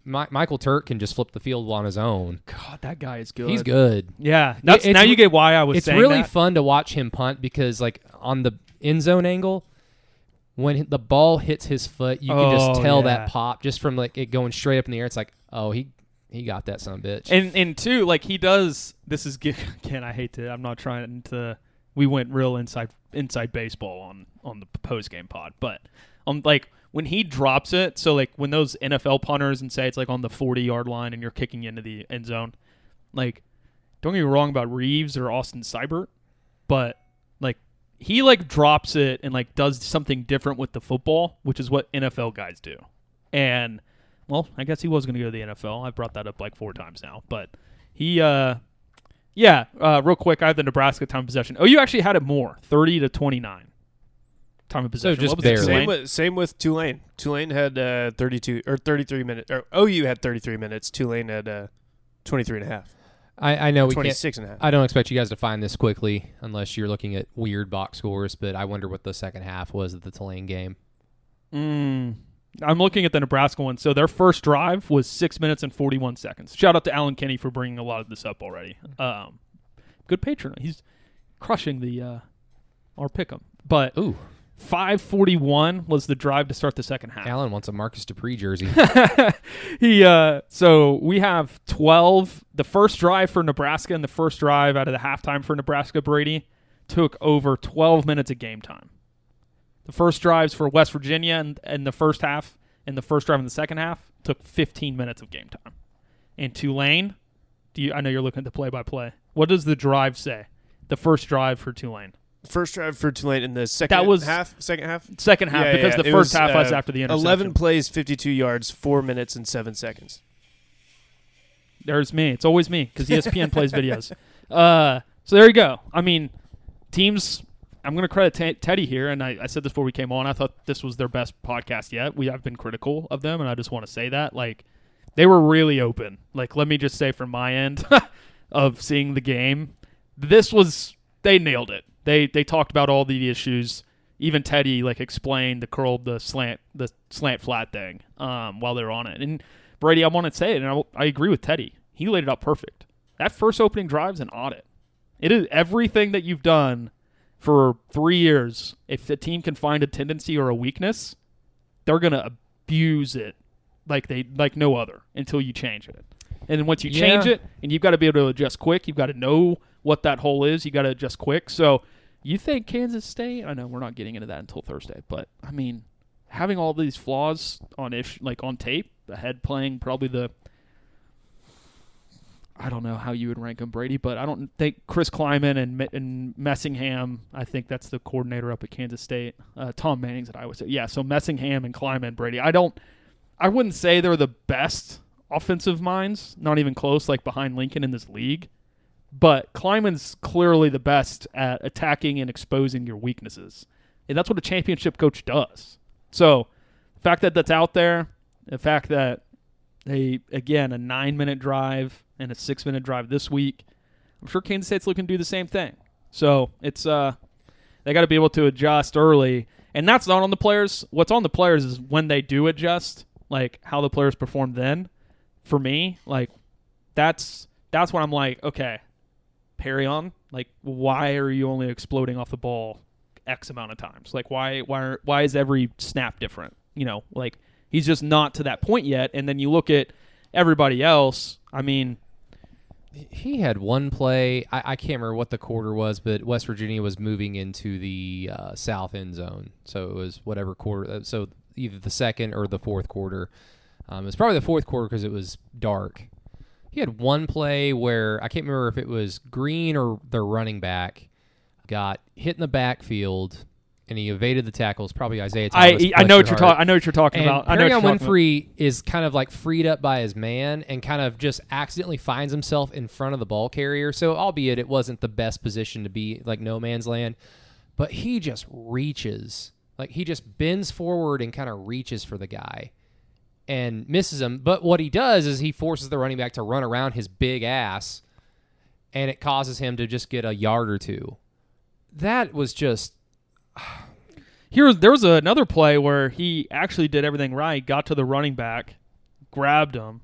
Mi- Michael Turk can just flip the field on his own. God, that guy is good. He's good. Yeah, that's, it's now you get why I was It's really that. fun to watch him punt because, like, on the end zone angle, when the ball hits his foot, you can just Oh, tell yeah. that pop just from like it going straight up in the air. It's like, oh, he he got that son of a bitch. And and two, like he does. This is again. I hate to. I'm not trying to. We went real inside inside baseball on on the post game pod, but um, like when he drops it. So like when those NFL punters and say it's like on the 40 yard line and you're kicking into the end zone, like don't get me wrong about Reeves or Austin Seibert, but like he like drops it and like does something different with the football, which is what NFL guys do. And well, I guess he was going to go to the NFL. I've brought that up like four times now, but he, uh, yeah, uh, real quick, I have the Nebraska time of possession. Oh, you actually had it more, thirty to twenty nine. Time of possession. just What was barely. Same with same with Tulane. Tulane had uh, 32 or 33 minutes. Or OU had 33 minutes. Tulane had uh, 23 and a half. I, I know we can't. 26 and a half. I don't expect you guys to find this quickly unless you're looking at weird box scores, but I wonder what the second half was of the Tulane game. Mm, I'm looking at the Nebraska one. So their first drive was six minutes and 41 seconds. Shout out to Alan Kenny for bringing a lot of this up already. Um, good patron. He's crushing the uh, our pick'em. But Ooh, 541 was the drive to start the second half. Allen wants a Marcus Dupree jersey. he uh so we have 12 the first drive for Nebraska and the first drive out of the halftime for Nebraska Brady took over 12 minutes of game time. The first drives for West Virginia and, and the first half and the first drive in the second half took 15 minutes of game time. And Tulane, do you I know you're looking at the play by play. What does the drive say? The first drive for Tulane. First drive for Tulane in the second That was- half. Second half. Second half Yeah, because yeah, the first was, half was uh, after the interception. 11 plays, 52 yards, four minutes and seven seconds. There's me. It's always me because ESPN plays videos. Uh, so there you go. I mean, teams. I'm going to credit Te- Teddy here, and I, I said this before we came on. I thought this was their best podcast yet. We have been critical of them, and I just want to say that like they were really open. Like, let me just say from my end of seeing the game, this was they nailed it. They they talked about all the issues. Even Teddy like explained the curl, the slant, the slant flat thing um, while they're on it. And Brady, I want to say it, and I, I agree with Teddy. He laid it out perfect. That first opening drive's an audit. It is everything that you've done for three years. If the team can find a tendency or a weakness, they're gonna abuse it like they like no other until you change it. And then once you change it, and you've got to be able to adjust quick, you've got to know what that hole is. You got to adjust quick. So you think Kansas State? I know we're not getting into that until Thursday, but I mean, having all these flaws on ish like on tape, the head playing probably the I don't know how you would rank him, Brady, but I don't think Chris Klieman and, and Messingham. I think that's the coordinator up at Kansas State. Uh, Tom Manning's at Iowa State. Yeah, so Messingham and Klieman, Brady. I don't. I wouldn't say they're the best offensive minds, not even close, like behind Lincoln in this league. But Klieman's clearly the best at attacking and exposing your weaknesses, and that's what a championship coach does. So, the fact that that's out there, the fact that they again a nine minute drive and a six minute drive this week. I'm sure Kansas State's looking to do the same thing. So it's uh they got to be able to adjust early, and that's not on the players. What's on the players is when they do adjust, like how the players perform. Then, for me, like that's that's when I'm like, okay, Perrion, Like, why are you only exploding off the ball X amount of times? Like, why why why is every snap different? You know, like he's just not to that point yet. And then you look at everybody else. I mean, He had one play. I, I can't remember what the quarter was, but West Virginia was moving into the uh, south end zone, so it was whatever quarter. uh, So either the second or the fourth quarter. Um, it was probably the fourth quarter because it was dark. He had one play where I can't remember if it was Green or their running back got hit in the backfield, and he evaded the tackles. Probably Isaiah I Thomas. I bless know what you're talking. I know what you're talking And about. I know what Perrion you're talking about. Winfrey is kind of like freed up by his man and kind of just accidentally finds himself in front of the ball carrier. So, albeit it wasn't the best position to be like no man's land, but he just reaches. Like he just bends forward and kind of reaches for the guy and misses him. But what he does is he forces the running back to run around his big ass and it causes him to just get a yard or two. That was just Here there was another play where he actually did everything right, got to the running back, grabbed him,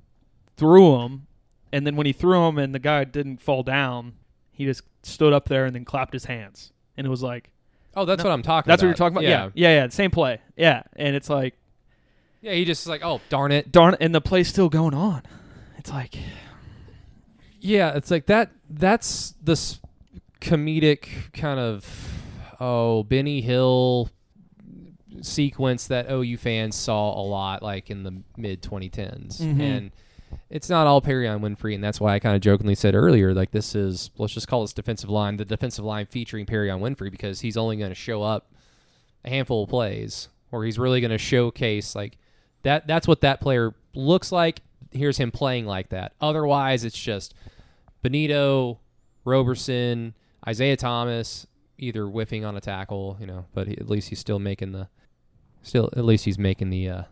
threw him, and then when he threw him and the guy didn't fall down, he just stood up there and then clapped his hands. And it was like Oh, that's what I'm talking about. that's about. what you're talking about? Yeah. yeah. Yeah, Same play. Yeah. And it's like Yeah, he just is like, "Oh, darn it." darn and the play's still going on. It's like Yeah, it's like that. That's this comedic kind of oh Benny Hill sequence that OU fans saw a lot, like in the mid 2010s, Mhm. and it's not all Perrion Winfrey, and that's why I kind of jokingly said earlier, like this is let's just call this defensive line the defensive line featuring Perrion Winfrey because he's only going to show up a handful of plays, or he's really going to showcase like that. That's what that player looks like. Here's him playing like that. Otherwise, it's just Bonitto, Roberson, Isaiah Thomas, either whiffing on a tackle, you know, but he, at least he's still making the, still at least he's making the, uh,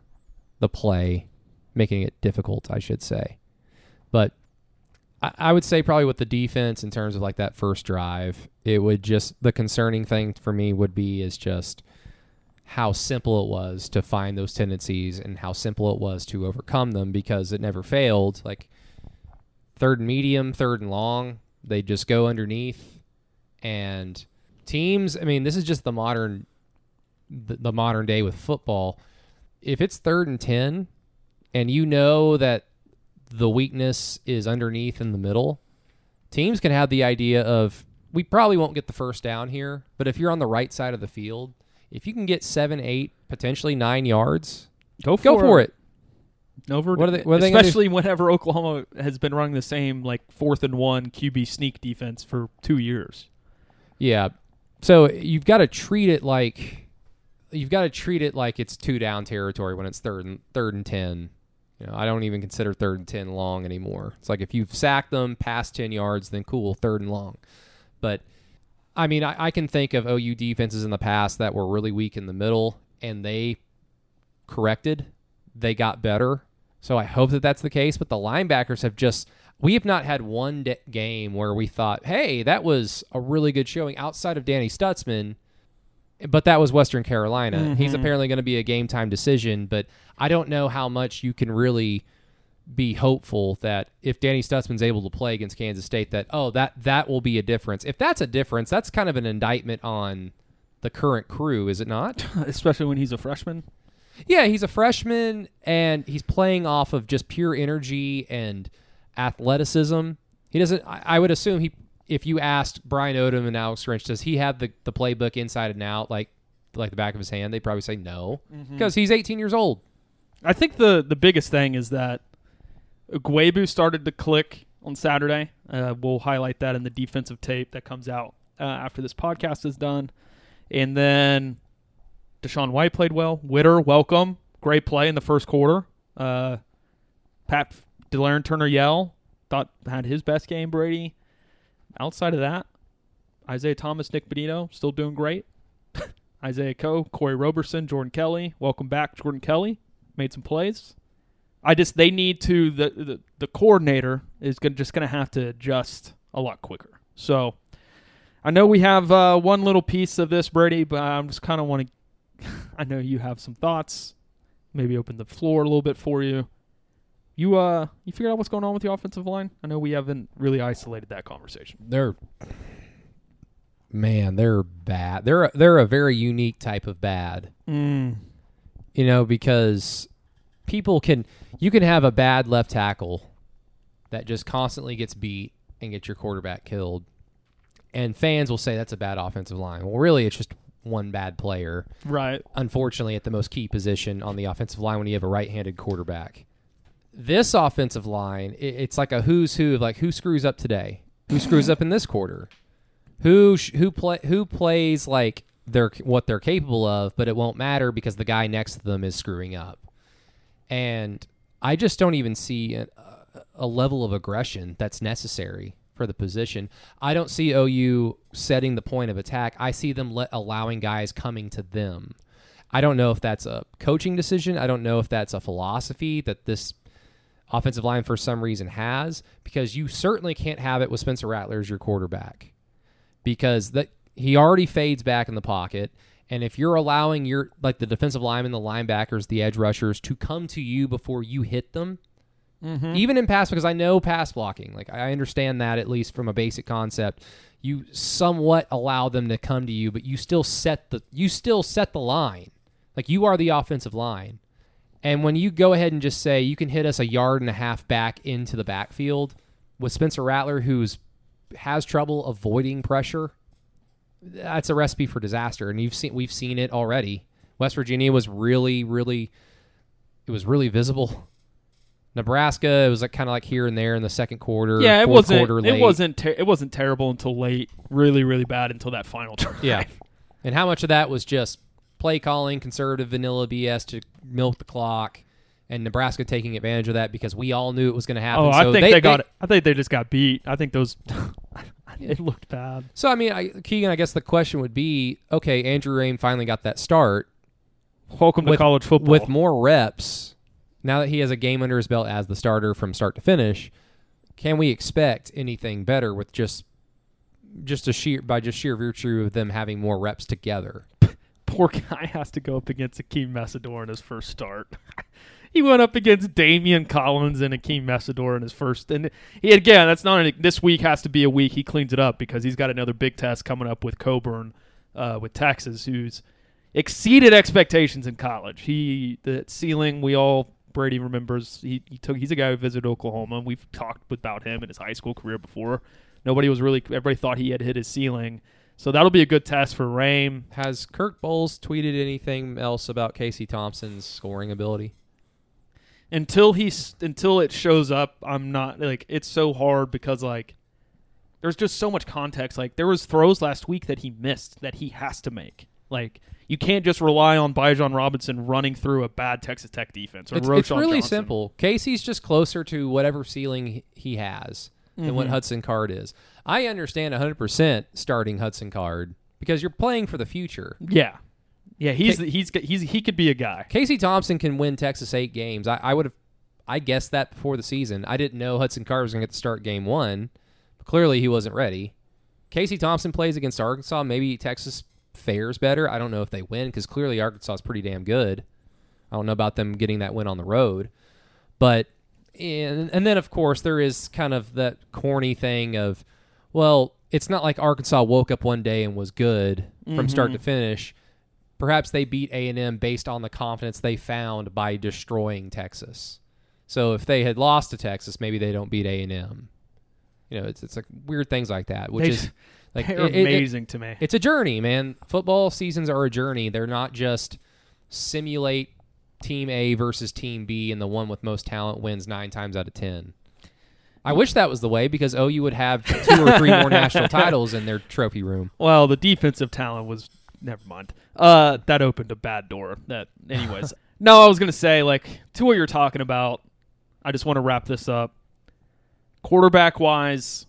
the play, making it difficult, I should say. But I, I would say probably with the defense in terms of like that first drive, it would just the concerning thing for me would be is just how simple it was to find those tendencies and how simple it was to overcome them because it never failed. Like third and medium, third and long, they just go underneath. And teams, I mean, this is just the modern, the, the modern day with football. If it's third and ten, and you know that the weakness is underneath in the middle, teams can have the idea of we probably won't get the first down here, but if you're on the right side of the field, if you can get seven, eight, potentially nine yards, go go for it. Over What are they- what are they especially whenever Oklahoma has been running the same like fourth and one QB sneak defense for two years. Yeah. So you've got to treat it like you've got to treat it like it's two down territory when it's third and third and ten. You know, I don't even consider third and ten long anymore. It's like if you've sacked them past ten yards, then cool, third and long. But I mean, I, I can think of OU defenses in the past that were really weak in the middle, and they corrected. They got better. So I hope that that's the case. But the linebackers have just. We have not had one de- game where we thought, hey, that was a really good showing outside of Danny Stutsman, but that was Western Carolina. He's mm-hmm. apparently going to be a game time decision, but I don't know how much you can really be hopeful that if Danny Stutsman's able to play against Kansas State, that oh that that will be a difference. If that's a difference, that's kind of an indictment on the current crew, is it not? especially when he's a freshman. yeah, he's a freshman and he's playing off of just pure energy and athleticism. He doesn't. I, I would assume he. If you asked Brian Odom and Alex Grinch, does he have the, the playbook inside and out, like like the back of his hand? They'd probably say no, mm-hmm. because he's 18 years old. I think the the biggest thing is that Guebu started to click on Saturday. Uh, we'll highlight that in the defensive tape that comes out uh, after this podcast is done. And then DaShaun White played well. Witter, welcome. Great play in the first quarter. Uh, Pat Delarrin Turner Yell thought had his best game, Brady. Outside of that, Isaiah Thomas, Nik Bonitto, still doing great. Isaiah Coe, Kori Roberson, Jordan Kelley. Welcome back, Jordan Kelley. Made some plays. I just they need to the the, the coordinator is gonna, just going to have to adjust a lot quicker. So I know we have uh, one little piece of this, Brady, but I'm just kind of want to. I know you have some thoughts. Maybe open the floor a little bit for you. You uh, you figured out what's going on with the offensive line? I know we haven't really isolated that conversation. They're man, they're bad. They're a, they're a very unique type of bad. Mm. You know, because people can you can have a bad left tackle that just constantly gets beat and gets your quarterback killed. And fans will say that's a bad offensive line. Well, really it's just one bad player. Right. Unfortunately, at the most key position on the offensive line when you have a right-handed quarterback. This offensive line, it's like a who's who of like who screws up today? Who screws up in this quarter? Who sh- who play who plays like they're what they're capable of, but it won't matter because the guy next to them is screwing up. And I just don't even see a, a level of aggression that's necessary for the position. I don't see OU setting the point of attack. I see them let, allowing guys coming to them. I don't know if that's a coaching decision. I don't know if that's a philosophy that this offensive line for some reason has because you certainly can't have it with Spencer Rattler as your quarterback because that he already fades back in the pocket and if you're allowing your like the defensive linemen, the linebackers, the edge rushers to come to you before you hit them, mm-hmm. even in pass because I know pass blocking, like I understand that at least from a basic concept, you somewhat allow them to come to you, but you still set the you still set the line. Like you are the offensive line. And when you go ahead and just say you can hit us a yard and a half back into the backfield with Spencer Rattler, who's has trouble avoiding pressure, that's a recipe for disaster. And you've seen we've seen it already. West Virginia was really, really it was really visible. Nebraska, it was like kind of like here and there in the second quarter. Yeah, it wasn't. It wasn't. Ter- it wasn't terrible until late. Really, really bad until that final drive. Yeah. And how much of that was just play calling, conservative vanilla BS to milk the clock, and Nebraska taking advantage of that because we all knew it was going to happen. Oh, I So think they, got. I think they just got beat. I think those. it looked bad. So I mean, I, Keegan, I guess the question would be, okay, Andrew Raym finally got that start Welcome to with college football. with more reps. Now that he has a game under his belt as the starter from start to finish, can we expect anything better with just just a sheer by just sheer virtue of them having more reps together? Poor guy has to go up against Akheem Mesidor in his first start. he went up against Damian Collins and Akheem Mesidor in his first. And he, again, that's not an, this week has to be a week he cleans it up because he's got another big test coming up with Coburn, uh, with Texas, who's exceeded expectations in college. He the ceiling we all Brady remembers. He, he took. He's a guy who visited Oklahoma. We've talked about him in his high school career before. Nobody was really. Everybody thought he had hit his ceiling. So that'll be a good test for Raym. Has Kirk Bohls tweeted anything else about Casey Thompson's scoring ability? Until he's until it shows up i'm not like it's so hard because like there's just so much context like there was throws last week that he missed that he has to make like you can't just rely on Bijan Robinson running through a bad Texas Tech defense or It's, it's really Johnson. simple. Casey's just closer to whatever ceiling he- he has than what mm-hmm. Hudson Card is. I understand 100% starting Hudson Card because you're playing for the future. Yeah, yeah, he's he's he's he could be a guy. Casey Thompson can win Texas eight games. I, I would have, I guessed that before the season. I didn't know Hudson Card was going to get to start game one, but clearly he wasn't ready. Casey Thompson plays against Arkansas. Maybe Texas fares better. I don't know if they win because clearly Arkansas is pretty damn good. I don't know about them getting that win on the road, but and and then of course there is kind of that corny thing of, well, it's not like Arkansas woke up one day and was good from start to mm-hmm. finish. Perhaps they beat A and M based on the confidence they found by destroying Texas. So if they had lost to Texas, maybe they don't beat A and M. You know, it's it's like weird things like that, which They- is like it- it- it- amazing to me. it's a journey, man. Football seasons are a journey. They're not just simulate team A versus team B and the one with most talent wins 9 times out of 10. I wish that was the way because OU would have two or three more national titles in their trophy room. Well, the defensive talent was never mind. Uh, that opened a bad door. That, anyways. no, I was gonna say like to what you're talking about. I just want to wrap this up. Quarterback wise,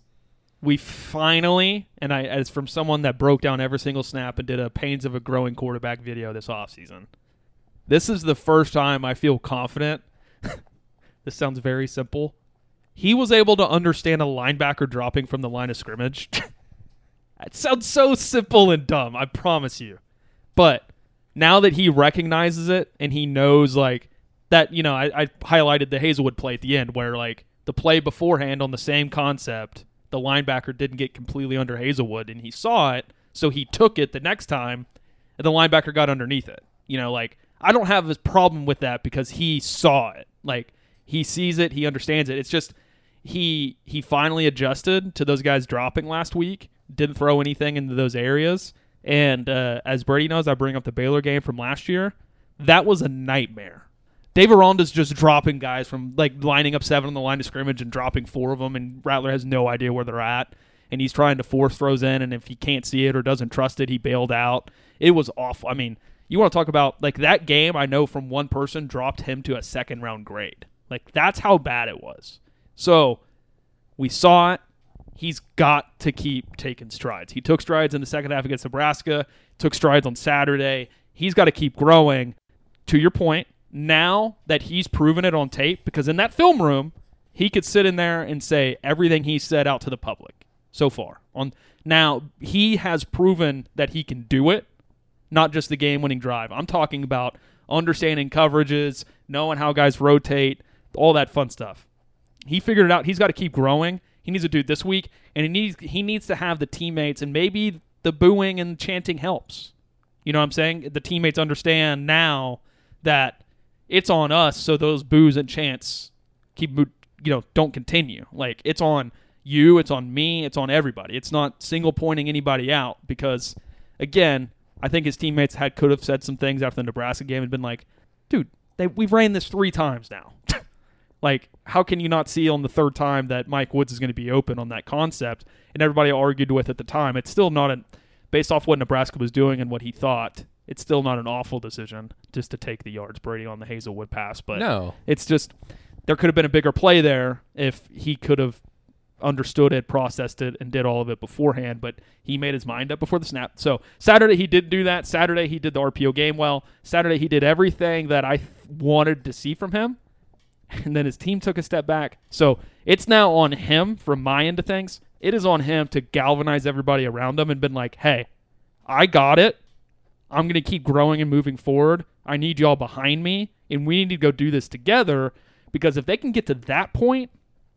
we finally, and I as from someone that broke down every single snap and did a pains of a growing quarterback video this offseason. This is the first time I feel confident. this sounds very simple. He was able to understand a linebacker dropping from the line of scrimmage. It sounds so simple and dumb, I promise you. But now that he recognizes it and he knows like that, you know, I, I highlighted the Haselwood play at the end where like the play beforehand on the same concept, the linebacker didn't get completely under Haselwood and he saw it, So he took it the next time, and the linebacker got underneath it. You know, like I don't have a problem with that because he saw it. Like he sees it, he understands it. It's just he he finally adjusted to those guys dropping last week. Didn't throw anything into those areas. And uh, as Brady knows, I bring up the Baylor game from last year. That was a nightmare. Dave Aranda's just dropping guys from like lining up seven on the line of scrimmage and dropping four of them, and Rattler has no idea where they're at. And he's trying to force throws in, and if he can't see it or doesn't trust it, he bailed out. It was awful. I mean, you want to talk about like that game? I know from one person dropped him to a second round grade. Like that's how bad it was. So we saw it. He's got to keep taking strides. He took strides in the second half against Nebraska, took strides on Saturday. He's got to keep growing. To your point, now that he's proven it on tape, because in that film room, he could sit in there and say everything he said out to the public so far. On now, he has proven that he can do it, not just the game-winning drive. I'm talking about understanding coverages, knowing how guys rotate, all that fun stuff. He figured it out. He's got to keep growing. He needs a dude this week, and he needs he needs to have the teammates, and maybe the booing and chanting helps. You know what I'm saying? The teammates understand now that it's on us, so those boos and chants keep you know don't continue. Like it's on you, it's on me, it's on everybody. It's not single pointing anybody out because again, I think his teammates had could have said some things after the Nebraska game and been like, "Dude, they, we've ran this three times now." Like, how can you not see on the third time that Mike Woods is going to be open on that concept? And everybody argued with at the time. It's still not an, based off what Nebraska was doing and what he thought. It's still not an awful decision just to take the yards Brady on the Haselwood pass, but No. it's just there could have been a bigger play there if he could have understood it, processed it, and did all of it beforehand. But he made his mind up before the snap. So Saturday he did do that. Saturday he did the RPO game well. Saturday he did everything that I th- wanted to see from him and then his team took a step back. So it's now on him from my end of things. It is on him to galvanize everybody around him and been like, hey, I got it. I'm going to keep growing and moving forward. I need y'all behind me, and we need to go do this together because if they can get to that point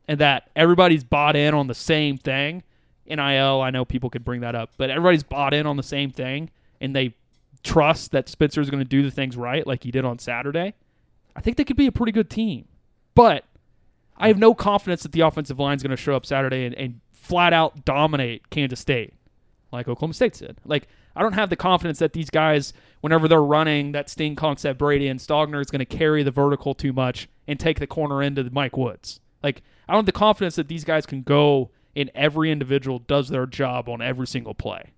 and that everybody's bought in on the same thing, NIL, I know people could bring that up, but everybody's bought in on the same thing and they trust that Spencer's going to do the things right like he did on Saturday, I think they could be a pretty good team. But I have no confidence that the offensive line is going to show up Saturday and, and flat out dominate Kansas State like Oklahoma State did. Like, I don't have the confidence that these guys, whenever they're running that sting concept, Brady and Stogner is going to carry the vertical too much and take the corner into Mike Woods. Like, I don't have the confidence that these guys can go and every individual does their job on every single play.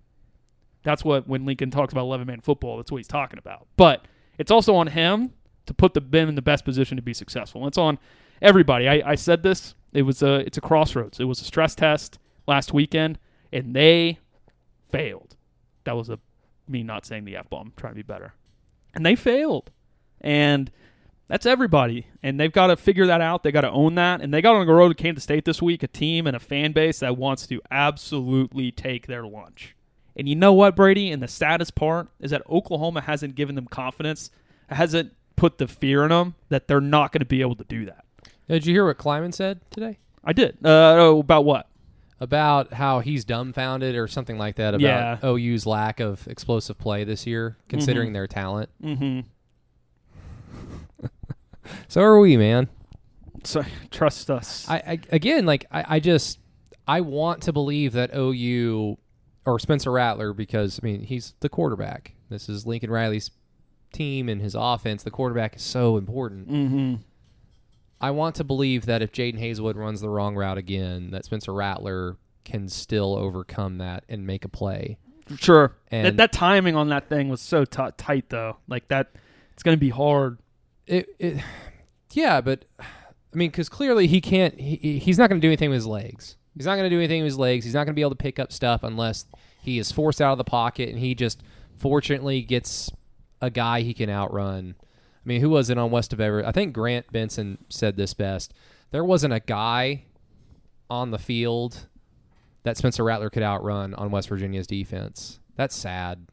That's what when Lincoln talks about 11 man football, that's what he's talking about. But it's also on him to put the them in the best position to be successful. And it's on everybody. I, I said this. It was a it's a crossroads. It was a stress test last weekend, and they failed. That was a me not saying the f bomb, trying to be better, and they failed. And that's everybody, and they've got to figure that out. They got to own that, and they got on the road to Kansas State this week, a team and a fan base that wants to absolutely take their lunch. And you know what, Brady? And the saddest part is that Oklahoma hasn't given them confidence, hasn't put the fear in them that they're not going to be able to do that. Did you hear what Klieman said today? I did. Uh, oh, about what? About how he's dumbfounded or something like that about Yeah. OU's lack of explosive play this year, considering their talent. Mm-hmm. So are we, man. So trust us. I, I again, like I, I just I want to believe that OU or Spencer Rattler because I mean he's the quarterback. This is Lincoln Riley's team and his offense. The quarterback is so important. mm-hmm. I want to believe that if Jadon Haselwood runs the wrong route again, that Spencer Rattler can still overcome that and make a play. Sure. And- that, that timing on that thing was so t- tight, though. Like that, it's going to be hard. It, it yeah, but I mean, because clearly he can't. He, he's not going to do anything with his legs. He's not going to do anything with his legs. He's not going to be able to pick up stuff unless he is forced out of the pocket, and he just fortunately gets a guy he can outrun. I mean, who was it on West of Everett? I think Grant Benson said this best. There wasn't a guy on the field that Spencer Rattler could outrun on West Virginia's defense. That's sad,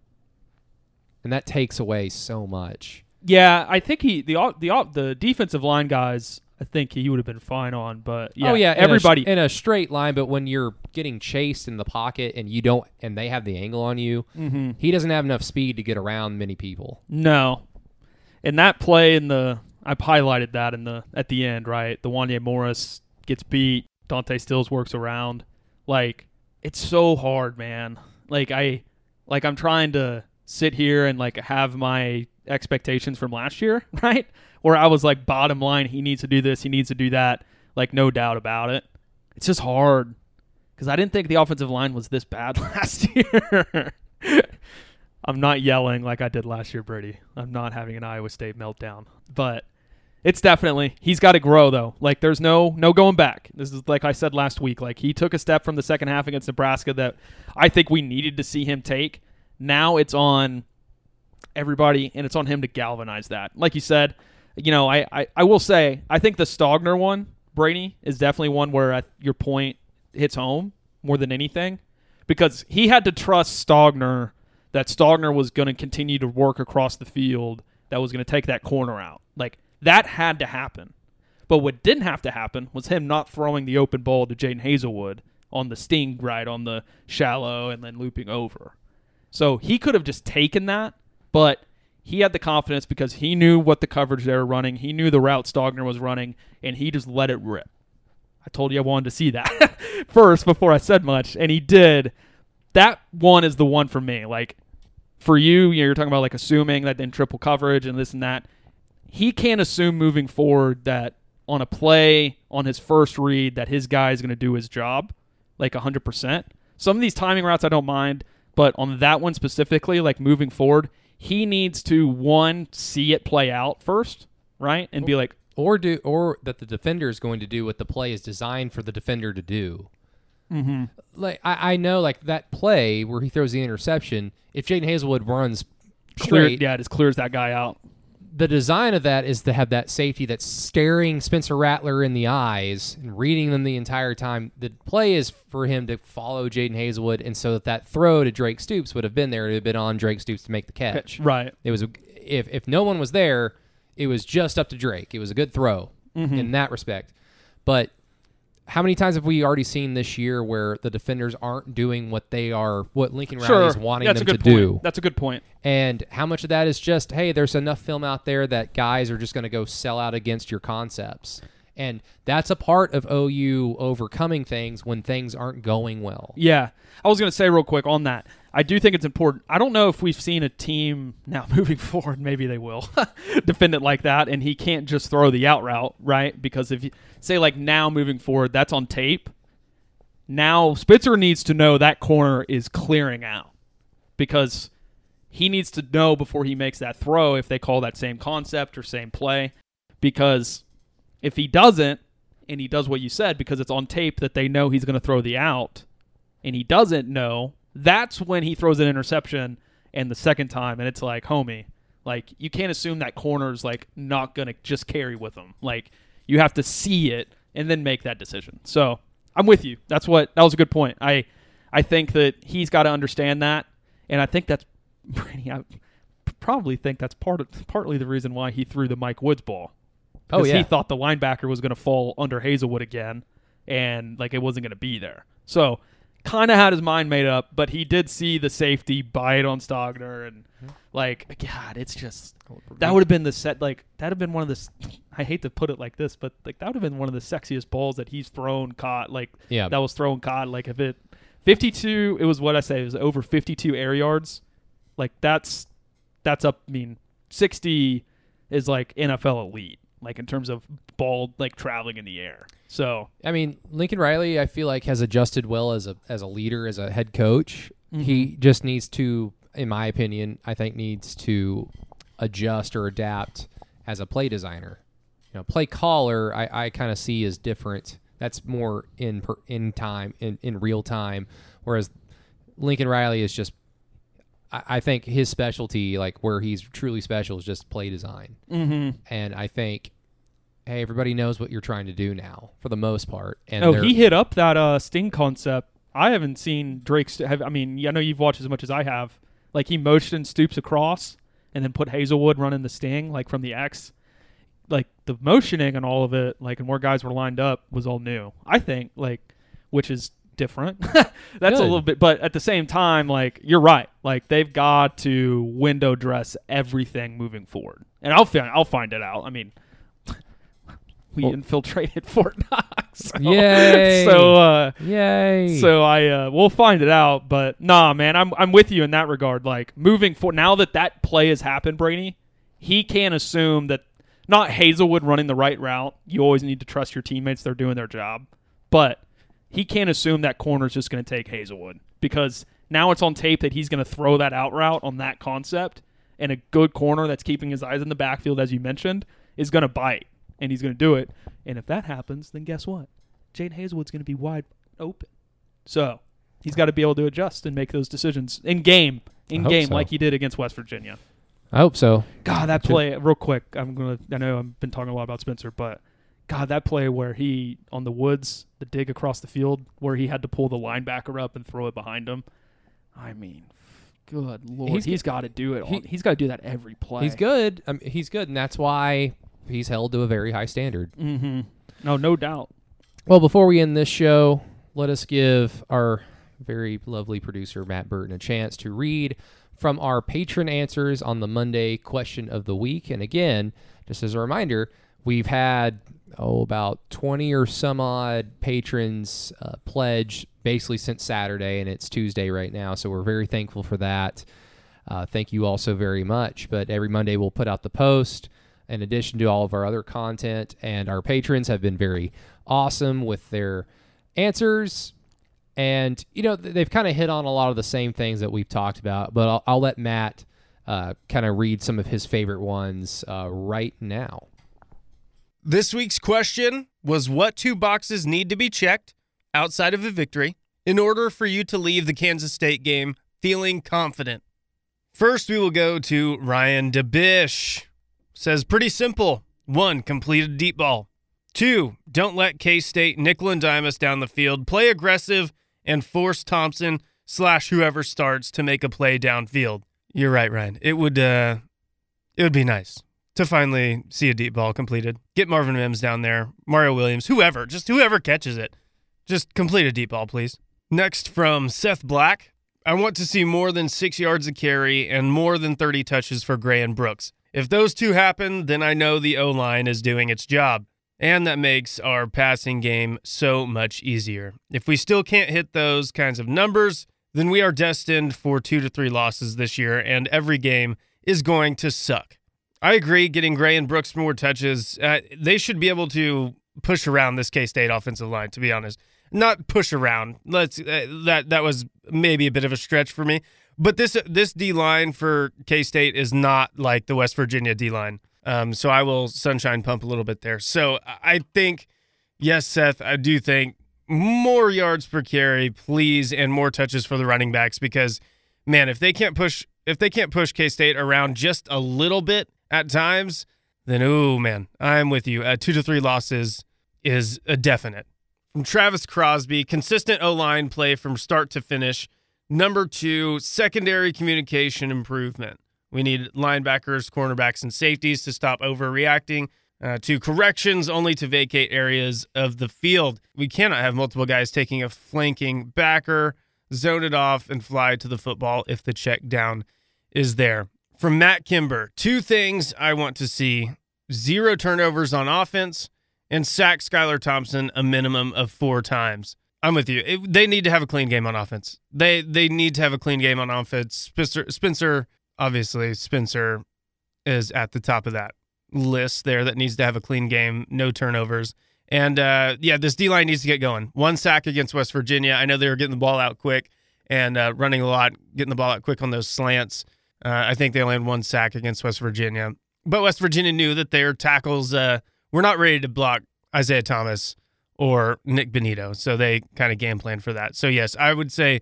and that takes away so much. Yeah, I think he the the the defensive line guys. I think he would have been fine on. But yeah, oh yeah, in a everybody. in a straight line. But when you're getting chased in the pocket and you don't, and they have the angle on you, Mm-hmm. he doesn't have enough speed to get around many people. No, and that play in the I've highlighted that in the at the end, right? The Wanya Morris gets beat. Dante Stills works around. Like it's so hard, man. Like I, like I'm trying to sit here and like have my expectations from last year, right? Where I was like, bottom line, he needs to do this, he needs to do that. Like no doubt about it. It's just hard because I didn't think the offensive line was this bad last year. I'm not yelling like I did last year, Brady. I'm not having an Iowa State meltdown, but it's definitely he's got to grow though. Like there's no no going back. This is like I said last week. Like he took a step from the second half against Nebraska that I think we needed to see him take. Now it's on everybody and it's on him to galvanize that. Like you said, you know, I I, I will say I think the Stogner one, Brady, is definitely one where your point hits home more than anything because he had to trust Stogner that Stogner was going to continue to work across the field, that was going to take that corner out. Like that had to happen. But what didn't have to happen was him not throwing the open ball to Jadon Haselwood on the sting right on the shallow and then looping over. So he could have just taken that, but he had the confidence because he knew what the coverage they were running. He knew the route Stogner was running, and he just let it rip. I told you I wanted to see that first before I said much, and he did. That one is the one for me. Like for you, you know, you're talking about like assuming that in triple coverage and this and that. He can't assume moving forward that on a play on his first read that his guy is going to do his job like 100%. Some of these timing routes I don't mind, but on that one specifically, like moving forward, he needs to one see it play out first, right? And be like, or do or that the defender is going to do what the play is designed for the defender to do. Mm-hmm. Like I, I know, like that play where he throws the interception. If Jadon Haselwood runs clear, straight, yeah, it just clears that guy out. The design of that is to have that safety that's staring Spencer Rattler in the eyes and reading them the entire time. The play is for him to follow Jadon Haselwood, and so that that throw to Drake Stoops would have been there. It would have been on Drake Stoops to make the catch. Right. It was if if no one was there, it was just up to Drake. It was a good throw Mm-hmm. in that respect. But how many times have we already seen this year where the defenders aren't doing what they are, what Lincoln Riley Sure. is wanting That's them a good to point. do? That's a good point. And how much of that is just, hey, there's enough film out there that guys are just going to go sell out against your concepts. And that's a part of OU overcoming things when things aren't going well. Yeah. I was going to say real quick on that. I do think it's important. I don't know if we've seen a team now moving forward, maybe they will defend it like that and he can't just throw the out route, right? Because if you say like now moving forward, that's on tape. Now Spitzer needs to know that corner is clearing out because he needs to know before he makes that throw if they call that same concept or same play because if he doesn't and he does what you said because it's on tape that they know he's going to throw the out and he doesn't know, that's when he throws an interception and the second time and it's like, homie, like you can't assume that corner's like not going to just carry with him. Like you have to see it and then make that decision. So, I'm with you. That's what that was a good point. I I think that he's got to understand that and I think that's pretty I probably think that's part of partly the reason why he threw the Mike Woods ball. Oh, Because yeah. he thought the linebacker was going to fall under Haselwood again, and like it wasn't going to be there. So kind of had his mind made up, but he did see the safety bite on Stogner, and mm-hmm. like God, it's just that would have been the set. Like that would have been one of the. I hate to put it like this, but like that would have been one of the sexiest balls that he's thrown, caught. Like Yeah. that was thrown, caught. Like if it fifty-two, it was what I say. It was over fifty-two air yards. Like that's that's up. I mean, sixty is like NFL elite, like in terms of ball like traveling in the air. So I mean, Lincoln Riley, I feel like has adjusted well as a as a leader, as a head coach. He mm-hmm. just needs to, in my opinion, I think needs to adjust or adapt as a play designer. You know, play caller, I, I kind of see as different. That's more in per, in time in, in real time, whereas Lincoln Riley is just. I, I think his specialty, like where he's truly special, is just play design. Mm-hmm. And I think hey, everybody knows what you're trying to do now for the most part. And oh, he hit up that uh, sting concept. I haven't seen Drake. St- have, I mean, I know you've watched as much as I have. Like he motioned Stoops across and then put Haselwood running the sting like from the X. like the motioning and all of it, like and where guys were lined up was all new. I think like, which is different. That's a little bit, but at the same time, like you're right. Like they've got to window dress everything moving forward, and I'll find I'll find it out. I mean, we Well- infiltrated Fort Knox. So, Yay. So uh, Yay! so I uh, we'll find it out, but nah, man, I'm I'm with you in that regard. Like moving forward, now that that play has happened, Brady, he can't assume that not Haselwood running the right route. You always need to trust your teammates; they're doing their job. But he can't assume that corner's is just going to take Haselwood because now it's on tape that he's going to throw that out route on that concept, and a good corner that's keeping his eyes in the backfield, as you mentioned, is going to bite, and he's going to do it. And if that happens, then guess what? Jadon Haselwood's going to be wide open. So he's got to be able to adjust and make those decisions in game, in game, so. like he did against West Virginia. I hope so. God, that play, real quick. I'm gonna. I know I've been talking a lot about Spencer, but God, that play where he on the woods, the dig across the field, where he had to pull the linebacker up and throw it behind him. I mean, good lord, He's- he's got to do it. he, he's got to do that every play. He's good. I mean, he's good, and that's why he's held to a very high standard. Mm-hmm. No, no doubt. Well, before we end this show, let us give our very lovely producer Matt Burton a chance to read from our patron answers on the Monday question of the week. And again, just as a reminder, we've had oh about 20 or some odd patrons uh, pledge basically since Saturday, and it's Tuesday right now, so we're very thankful for that. Uh, thank you all so very much. But every Monday we'll put out the post in addition to all of our other content. And our patrons have been very awesome with their answers. And, you know, they've kind of hit on a lot of the same things that we've talked about. But I'll, I'll let Matt uh, kind of read some of his favorite ones uh, right now. This week's question was what two boxes need to be checked outside of a victory in order for you to leave the Kansas State game feeling confident? First, we will go to Ryan DeBish. Says pretty simple. One, complete a deep ball. Two, don't let K State nickel and dime us down the field. Play aggressive and force Thompson slash whoever starts to make a play downfield. You're right, Ryan. It would uh it would be nice to finally see a deep ball completed. Get Marvin Mims down there, Mario Williams, whoever, just whoever catches it. Just complete a deep ball, please. Next from Seth Black. I want to see more than six yards of carry and more than 30 touches for Gray and Brooks. If those two happen, then I know the O line is doing its job. And that makes our passing game so much easier. If we still can't hit those kinds of numbers, then we are destined for two to three losses this year, and every game is going to suck. I agree. Getting Gray and Brooks more touches, uh, they should be able to push around this K State offensive line. To be honest, not push around. Let's uh, that that was maybe a bit of a stretch for me. But this this D line for K State is not like the West Virginia D line. Um, so I will sunshine pump a little bit there. So I think, yes, Seth, I do think more yards per carry, please, and more touches for the running backs because, man, if they can't push if they can't push K State around just a little bit at times, then oh man, I'm with you. Uh, two to three losses is a definite. From Travis Crosby, consistent O line play from start to finish. Number two, secondary communication improvement. We need linebackers, cornerbacks, and safeties to stop overreacting uh, to corrections, only to vacate areas of the field. We cannot have multiple guys taking a flanking backer, zone it off, and fly to the football if the check down is there. From Matt Kimber, two things I want to see zero turnovers on offense and sack Skylar Thompson a minimum of four times. I'm with you. It- they need to have a clean game on offense. They they need to have a clean game on offense. Spencer, Spencer obviously Spencer is at the top of that list there that needs to have a clean game, no turnovers. And uh, yeah, this D line needs to get going. One sack against West Virginia. I know they were getting the ball out quick and uh, running a lot, getting the ball out quick on those slants. Uh, I think they only had one sack against West Virginia. But West Virginia knew that their tackles uh, were not ready to block Isaiah Thomas or Nik Bonitto. So they kind of game plan for that. So, yes, I would say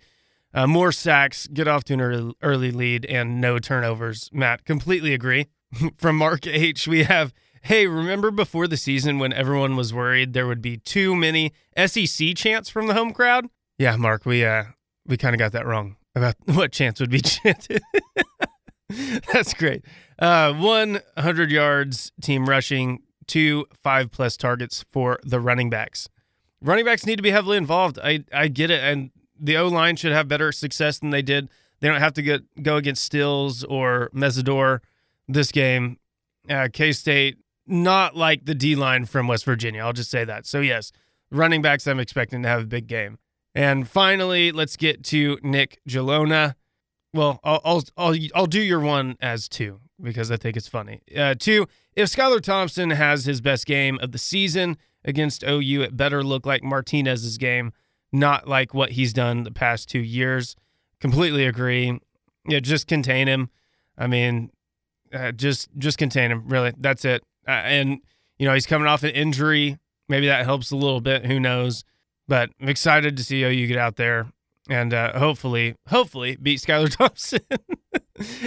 uh, more sacks, get off to an early, lead, and no turnovers. Matt, completely agree. From Mark H, we have, hey, remember before the season when everyone was worried there would be too many SEC chants from the home crowd? Yeah, Mark, we uh we kind of got that wrong about what chants would be chanted. That's great. Uh, 100 yards team rushing, two five plus targets for the running backs. Running backs need to be heavily involved. I I get it, and the O line should have better success than they did. They don't have to get go against Stills or Mesidor this game. Uh, K State not like the D line from West Virginia. I'll just say that. So yes, running backs I'm expecting to have a big game. And finally, let's get to Nick Gelona. Well, I'll I'll I'll, I'll do your one as two because I think it's funny. Uh, two, if Skylar Thompson has his best game of the season against OU, it better look like Martinez's game, not like what he's done the past two years. Completely agree. Yeah, just contain him. I mean, uh, just just contain him. Really, that's it. Uh, and you know he's coming off an injury. Maybe that helps a little bit. Who knows? But I'm excited to see OU get out there and uh, hopefully, hopefully beat Skylar Thompson.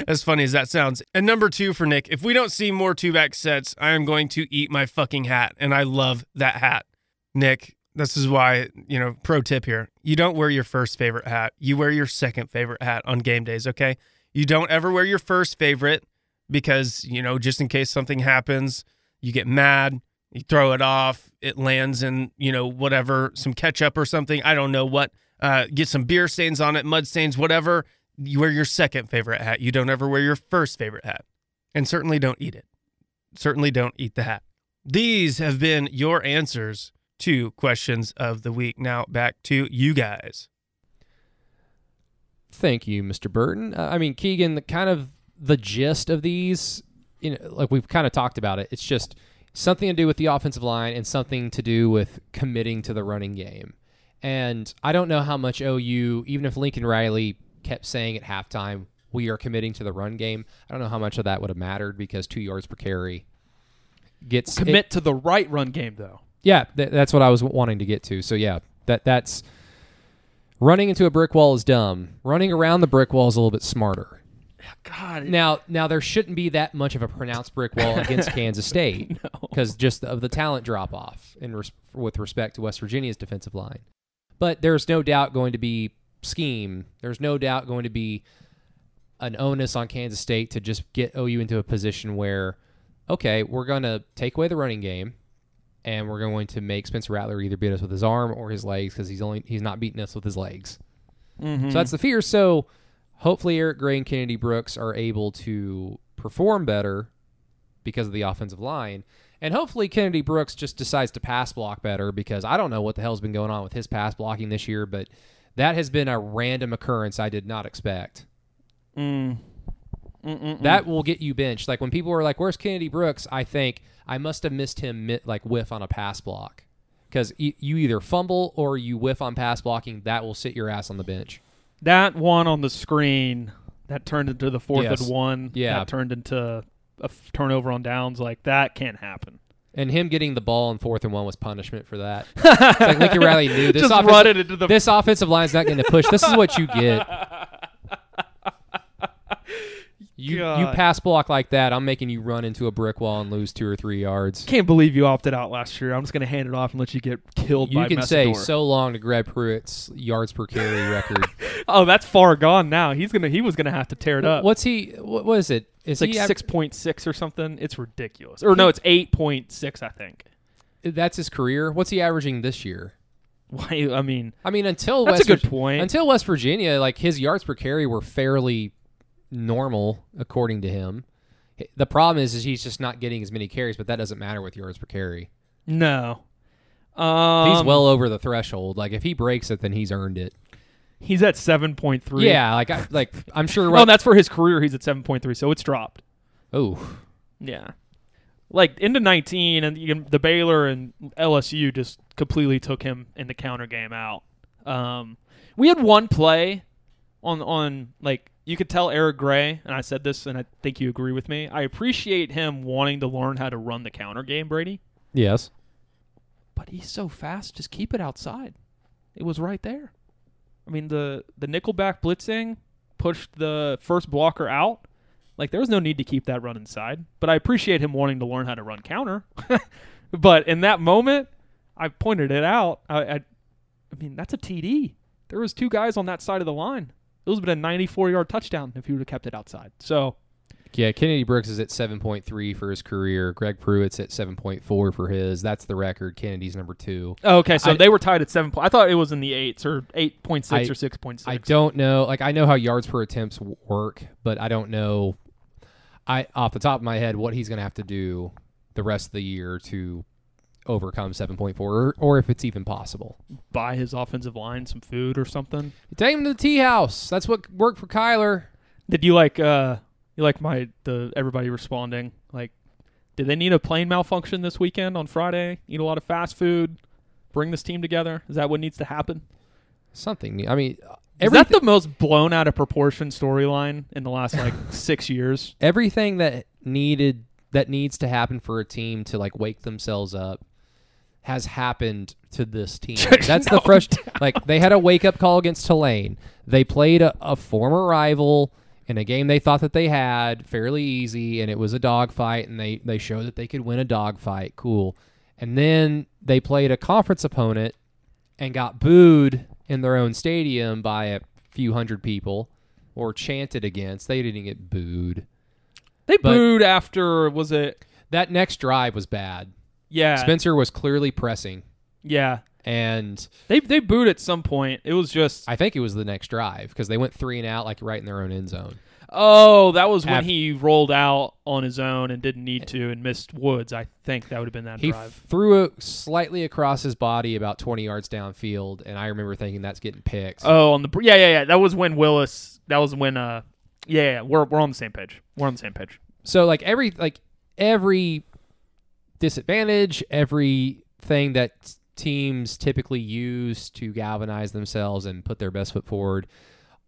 as funny as that sounds. And number two for Nick, if we don't see more two back sets, I am going to eat my fucking hat. And I love that hat. Nick, this is why, you know, pro tip here. You don't wear your first favorite hat. You wear your second favorite hat on game days, okay? You don't ever wear your first favorite because, you know, just in case something happens, you get mad, you throw it off, it lands in, you know, whatever, some ketchup or something. I don't know what. Uh, get some beer stains on it, mud stains, whatever. You wear your second favorite hat. You don't ever wear your first favorite hat. And certainly don't eat it. Certainly don't eat the hat. These have been your answers to questions of the week. Now back to you guys. Thank you, Mr. Burton. Uh, I mean, Keegan, the kind of the gist of these, you know, like we've kind of talked about it. It's just something to do with the offensive line and something to do with committing to the running game. And I don't know how much OU, even if Lincoln Riley kept saying at halftime, we are committing to the run game. I don't know how much of that would have mattered because two yards per carry gets Commit it- to the right run game though. yeah, th- that's what I was wanting to get to. So yeah, that that's running into a brick wall is dumb. Running around the brick wall is a little bit smarter. God, Now, now there shouldn't be that much of a pronounced brick wall against Kansas State because just of the talent drop off in res- with respect to West Virginia's defensive line. But there's no doubt going to be scheme. There's no doubt going to be an onus on Kansas State to just get OU into a position where, okay, we're going to take away the running game, and we're going to make Spencer Rattler either beat us with his arm or his legs because he's only he's not beating us with his legs. Mm-hmm. So that's the fear. So hopefully Eric Gray and Kennedy Brooks are able to perform better because of the offensive line. And hopefully Kennedy Brooks just decides to pass block better because I don't know what the hell's been going on with his pass blocking this year, but that has been a random occurrence I did not expect. Mm. That will get you benched. Like when people are like, "Where's Kennedy Brooks?" I think I must have missed him like whiff on a pass block because e- you either fumble or you whiff on pass blocking. That will sit your ass on the bench. that one on the screen that turned into the fourth Yes. and one. Yeah. that turned into a turnover on downs. Like that can't happen. And him getting the ball in fourth and one was punishment for that. Like Lincoln Riley knew this offensive, run it into the- this offensive line's not going to push. This is what you get. You you pass block like that, I'm making you run into a brick wall and lose two or three yards. Can't believe you opted out last year. I'm just gonna hand it off and let you get killed. You can say so long to Greg Pruitt's yards per carry record. Oh, that's far gone now. He's gonna. He was gonna have to tear it up. What's he? What, what is it? Is It's like six point six or something. It's ridiculous. Or no, it's eight point six. I think. Uh, that's his career. What's he averaging this year? Why? I mean, I mean, until That's West a good point. Until West Virginia, like his yards per carry were fairly normal according to him. The problem is, is he's just not getting as many carries, but that doesn't matter with yards per carry. no. Um, He's well over the threshold. Like if he breaks it, then he's earned it. He's at seven point three. Yeah, like I, like I'm sure. Well, that's for his career. He's at seven point three, so it's dropped. oh, Yeah. Like into 19, and can, the Baylor and LSU just completely took him in the counter game out. Um, we had one play on on like you could tell Eric Gray, and I said this, and I think you agree with me. I appreciate him wanting to learn how to run the counter game, Brady, yes. but he's so fast. Just keep it outside. It was right there. I mean the the nickelback blitzing pushed the first blocker out. Like there was no need to keep that run inside. But I appreciate him wanting to learn how to run counter. but in that moment, I pointed it out. I, I, I mean that's a TD. There was two guys on that side of the line. It was been a 94 yard touchdown if he would have kept it outside. So Yeah, Kennedy Brooks is at 7.3 for his career. Greg Pruitt's at 7.4 for his. That's the record. Kennedy's number two. Oh, okay, so I- they were tied at seven. po- I thought it was in the eights or eight point six I- or six point six. I don't know. Like I know how yards per attempts work, but I don't know. I off the top of my head what he's going to have to do the rest of the year to overcome 7.4, or, or if it's even possible. buy his offensive line some food or something. Take him to the tea house. That's what worked for Kyler. Did you like uh you like my the everybody responding like did they need a plane malfunction this weekend on Friday? Eat a lot of fast food, bring this team together. Is that what needs to happen? Something. new. I mean, Is every, that the most blown out of proportion storyline in the last like six years? everything that needed that needs to happen for a team to like wake themselves up has happened to this team. That's the No fresh like they had a wake up call against Tulane. They played a, a former rival in a game they thought that they had fairly easy and it was a dogfight and they they showed that they could win a dogfight. Cool. And then they played a conference opponent and got booed in their own stadium by a few hundred people or chanted against. They didn't get booed. They But- booed after was it That next drive was bad. Yeah Spencer was clearly pressing, yeah and they they booed at some point. It was just I think it was the next drive because they went three and out, like right in their own end zone. oh that was when Af- he rolled out on his own and didn't need to and missed Woods. I think that would have been that He drive. threw it slightly across his body, about twenty yards downfield, and I remember thinking that's getting picked. Oh, on the yeah, yeah, yeah. That was when Willis. That was when. Uh, yeah, yeah. We're we're on the same page. We're on the same page. So like every like every disadvantage, everything that teams typically use to galvanize themselves and put their best foot forward,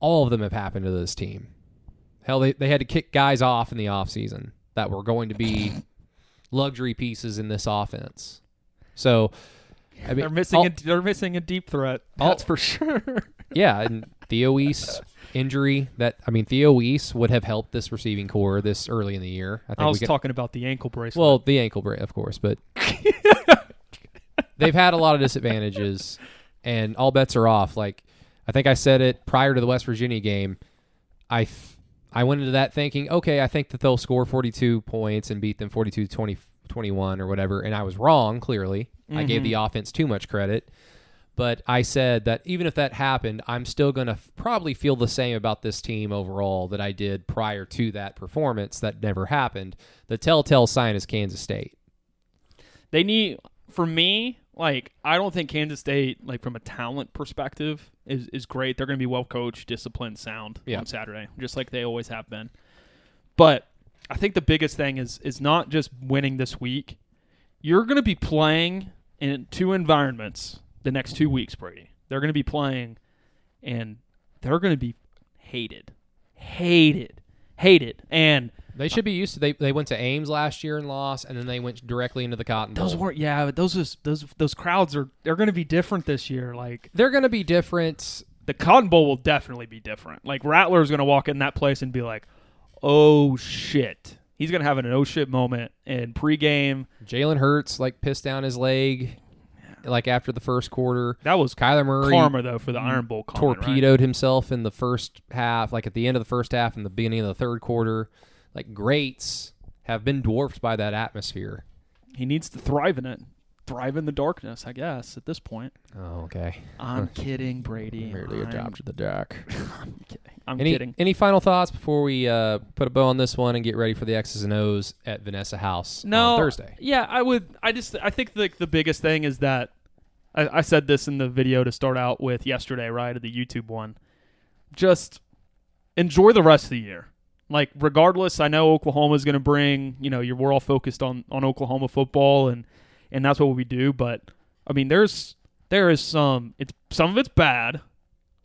all of them have happened to this team. Hell, they, they had to kick guys off in the offseason that were going to be luxury pieces in this offense. So I mean, They're missing. all- a, they're missing a deep threat. all- That's for sure. yeah, and Theo Wease injury that I mean Theo Wease would have helped this receiving corps this early in the year. I think I was could, talking about the ankle brace. Well, the ankle brace, of course, but they've had a lot of disadvantages, and all bets are off. Like I think I said it prior to the West Virginia game. I f- I went into that thinking, okay, I think that they'll score 42 points and beat them 42 20, 21 or whatever, and I was wrong. Clearly, I gave mm-hmm. the offense too much credit. But I said that even if that happened, I'm still going to f- probably feel the same about this team overall that I did prior to that performance that never happened. The telltale sign is Kansas State. they need for me. Like I don't think Kansas State, like from a talent perspective, is is great. They're going to be well coached, disciplined, sound Yeah. on Saturday, just like they always have been. But I think the biggest thing is is not just winning this week. You're going to be playing in two environments the next two weeks, Brady. They're going to be playing, and they're going to be hated, hated, hated, and They should be used to. They they went to Ames last year and lost, and then they went directly into the Cotton Bowl. those weren't. Yeah, but those is, those those crowds are they're going to be different this year. Like They're going to be different. the Cotton Bowl will definitely be different. Like Rattler's going to walk in that place and be like, "Oh shit." He's going to have an oh shit moment in pregame. Jalen Hurts like pissed down his leg, like after the first quarter. That was Kyler Murray karma though for the Iron Bowl comment, right? torpedoed himself in the first half, like at the end of the first half and the beginning of the third quarter. Like greats have been dwarfed by that atmosphere. He needs to thrive in it. Thrive in the darkness, I guess, at this point. Oh, okay. I'm kidding, Brady. Merely I'm, adopted the deck. I'm kidding. I'm Any kidding. any final thoughts before we uh, put a bow on this one and get ready for the X's and O's at Vanessa House no, on Thursday? Yeah, I would. I just. I think the the biggest thing is that I, I said this in the video to start out with yesterday, right? The YouTube one. Just enjoy the rest of the year. Like regardless, I know Oklahoma is going to bring. You know, we're all focused on on Oklahoma football, and and that's what we do. But I mean, there's there is some. It's some of it's bad,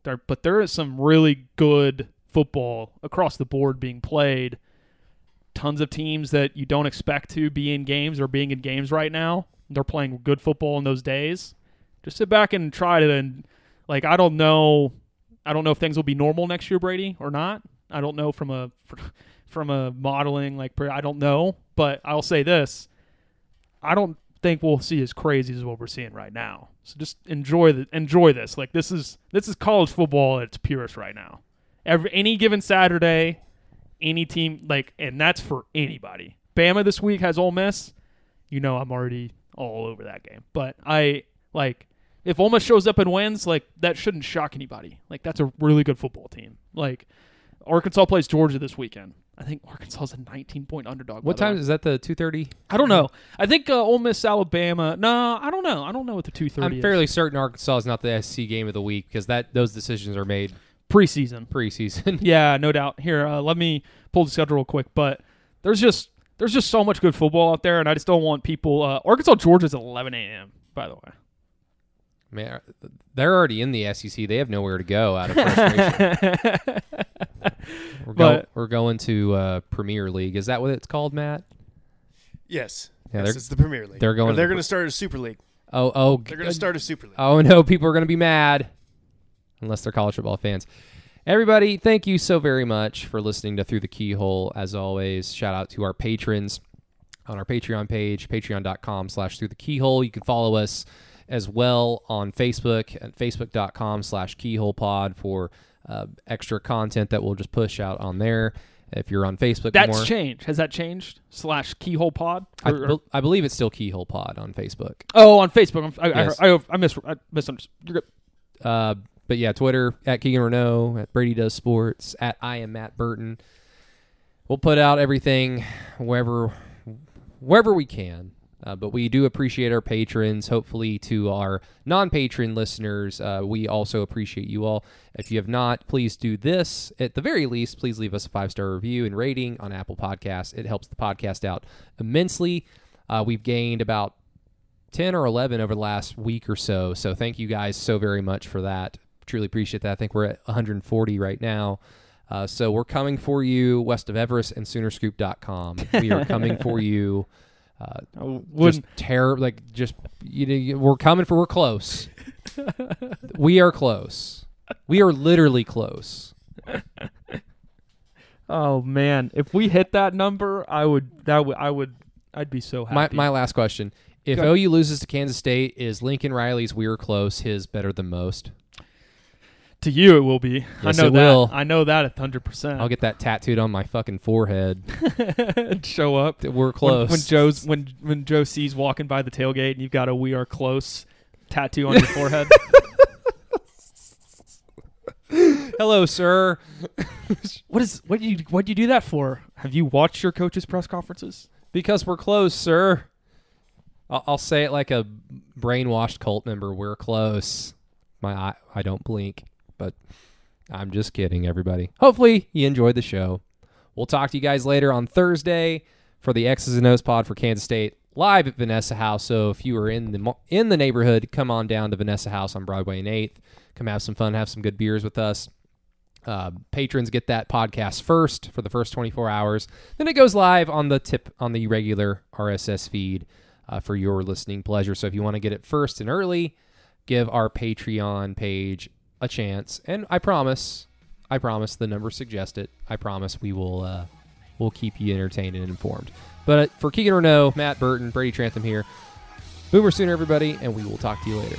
but there is some really good football across the board being played tons of teams that you don't expect to be in games or being in games right now. They're playing good football in those days. Just sit back and try to and like I don't know I don't know if things will be normal next year Brady or not. I don't know from a from a modeling like I don't know, but I'll say this. I don't think we'll see as crazy as what we're seeing right now. So just enjoy the enjoy this. Like this is this is college football at its purest right now. Every any given Saturday, any team like, and that's for anybody. Bama this week has Ole Miss. You know, I'm already all over that game. But I like if Ole Miss shows up and wins, like that shouldn't shock anybody. Like that's a really good football team. Like Arkansas plays Georgia this weekend. I think Arkansas is a 19 point underdog. What time is that? The two thirty. I don't know. I think uh, Ole Miss, Alabama. No, I don't know. I don't know what the 230 I'm is. fairly certain Arkansas is not the SEC game of the week because that those decisions are made preseason. preseason. Yeah, no doubt. Here, uh, let me pull the schedule real quick. But there's just there's just so much good football out there, and I just don't want people. Uh, Arkansas, Georgia is 11 a.m. By the way. Man, they're already in the SEC. They have nowhere to go out of frustration. we're, go, we're going to uh, Premier League. Is that what it's called, Matt? Yes. Yeah, yes, it's the Premier League. they're going Or to They're the- going to start a Super League. Oh, oh, They're going to start a Super League. Oh no, people are going to be mad unless they're college football fans. Everybody, thank you so very much for listening to Through the Keyhole. As always, shout out to our patrons on our Patreon page, patreon.com slash through the keyhole. You can follow us as well on Facebook at facebook.com slash keyhole pod for uh, extra content that we'll just push out on there. If you're on Facebook That's more, changed. Has that changed? Slash Keyhole Pod. I, Or- or- bel- I believe it's still Keyhole Pod on Facebook. oh, on Facebook. I, Yes. I, I, I, mis- I misunderstood. You're good. Uh, but yeah, Twitter at Keegan Renault, at Brady Does Sports, at I am Matt Burton. We'll put out everything wherever wherever we can. Uh, but we do appreciate our patrons. Hopefully, to our non-patron listeners, uh, we also appreciate you all. If you have not, please do this. At the very least, please leave us a five-star review and rating on Apple Podcasts. It helps the podcast out immensely. Uh, we've gained about 10 or 11 over the last week or so. So thank you guys so very much for that. Truly appreciate that. I think we're at 140 right now. Uh, so we're coming for you west of Everest and Soonerscoop.com. We are coming for you. Uh, wouldn't. terror, like just you know, you- we're coming for. We're close. we are close. We are literally close. Oh man, if we hit that number, I would. That would. I would. I'd be so My happy. my last question: If Go. OU loses to Kansas State, is Lincoln Riley's "We're close" his better than most? To you, it will be. Yes, I know it that. will. I know that a hundred percent. I'll get that tattooed on my fucking forehead. show up. We're When, close. when Joe's when when Joe sees walking by the tailgate and you've got a "We are close" tattoo on your forehead. Hello, sir. what is what do you what do you do that for? Have you watched your coach's press conferences? Because we're close, sir. I'll, I'll say it like a brainwashed cult member. We're close. My eye, I don't blink, but I'm just kidding, everybody. Hopefully, you enjoyed the show. We'll talk to you guys later on Thursday for the X's and O's pod for Kansas State live at Vanessa House. So if you are in the in the neighborhood, come on down to Vanessa House on Broadway and Eighth. Come have some fun, have some good beers with us. Uh, patrons get that podcast first for the first 24 hours. Then it goes live on the tip on the regular RSS feed uh, for your listening pleasure. So if you want to get it first and early, give our Patreon page a chance. And I promise, I promise the numbers suggest it. I promise we will uh, we'll keep you entertained and informed. But uh, for Keegan Renault, Matt Burton, Brady Trantham here. Boomer Sooner, everybody, and we will talk to you later.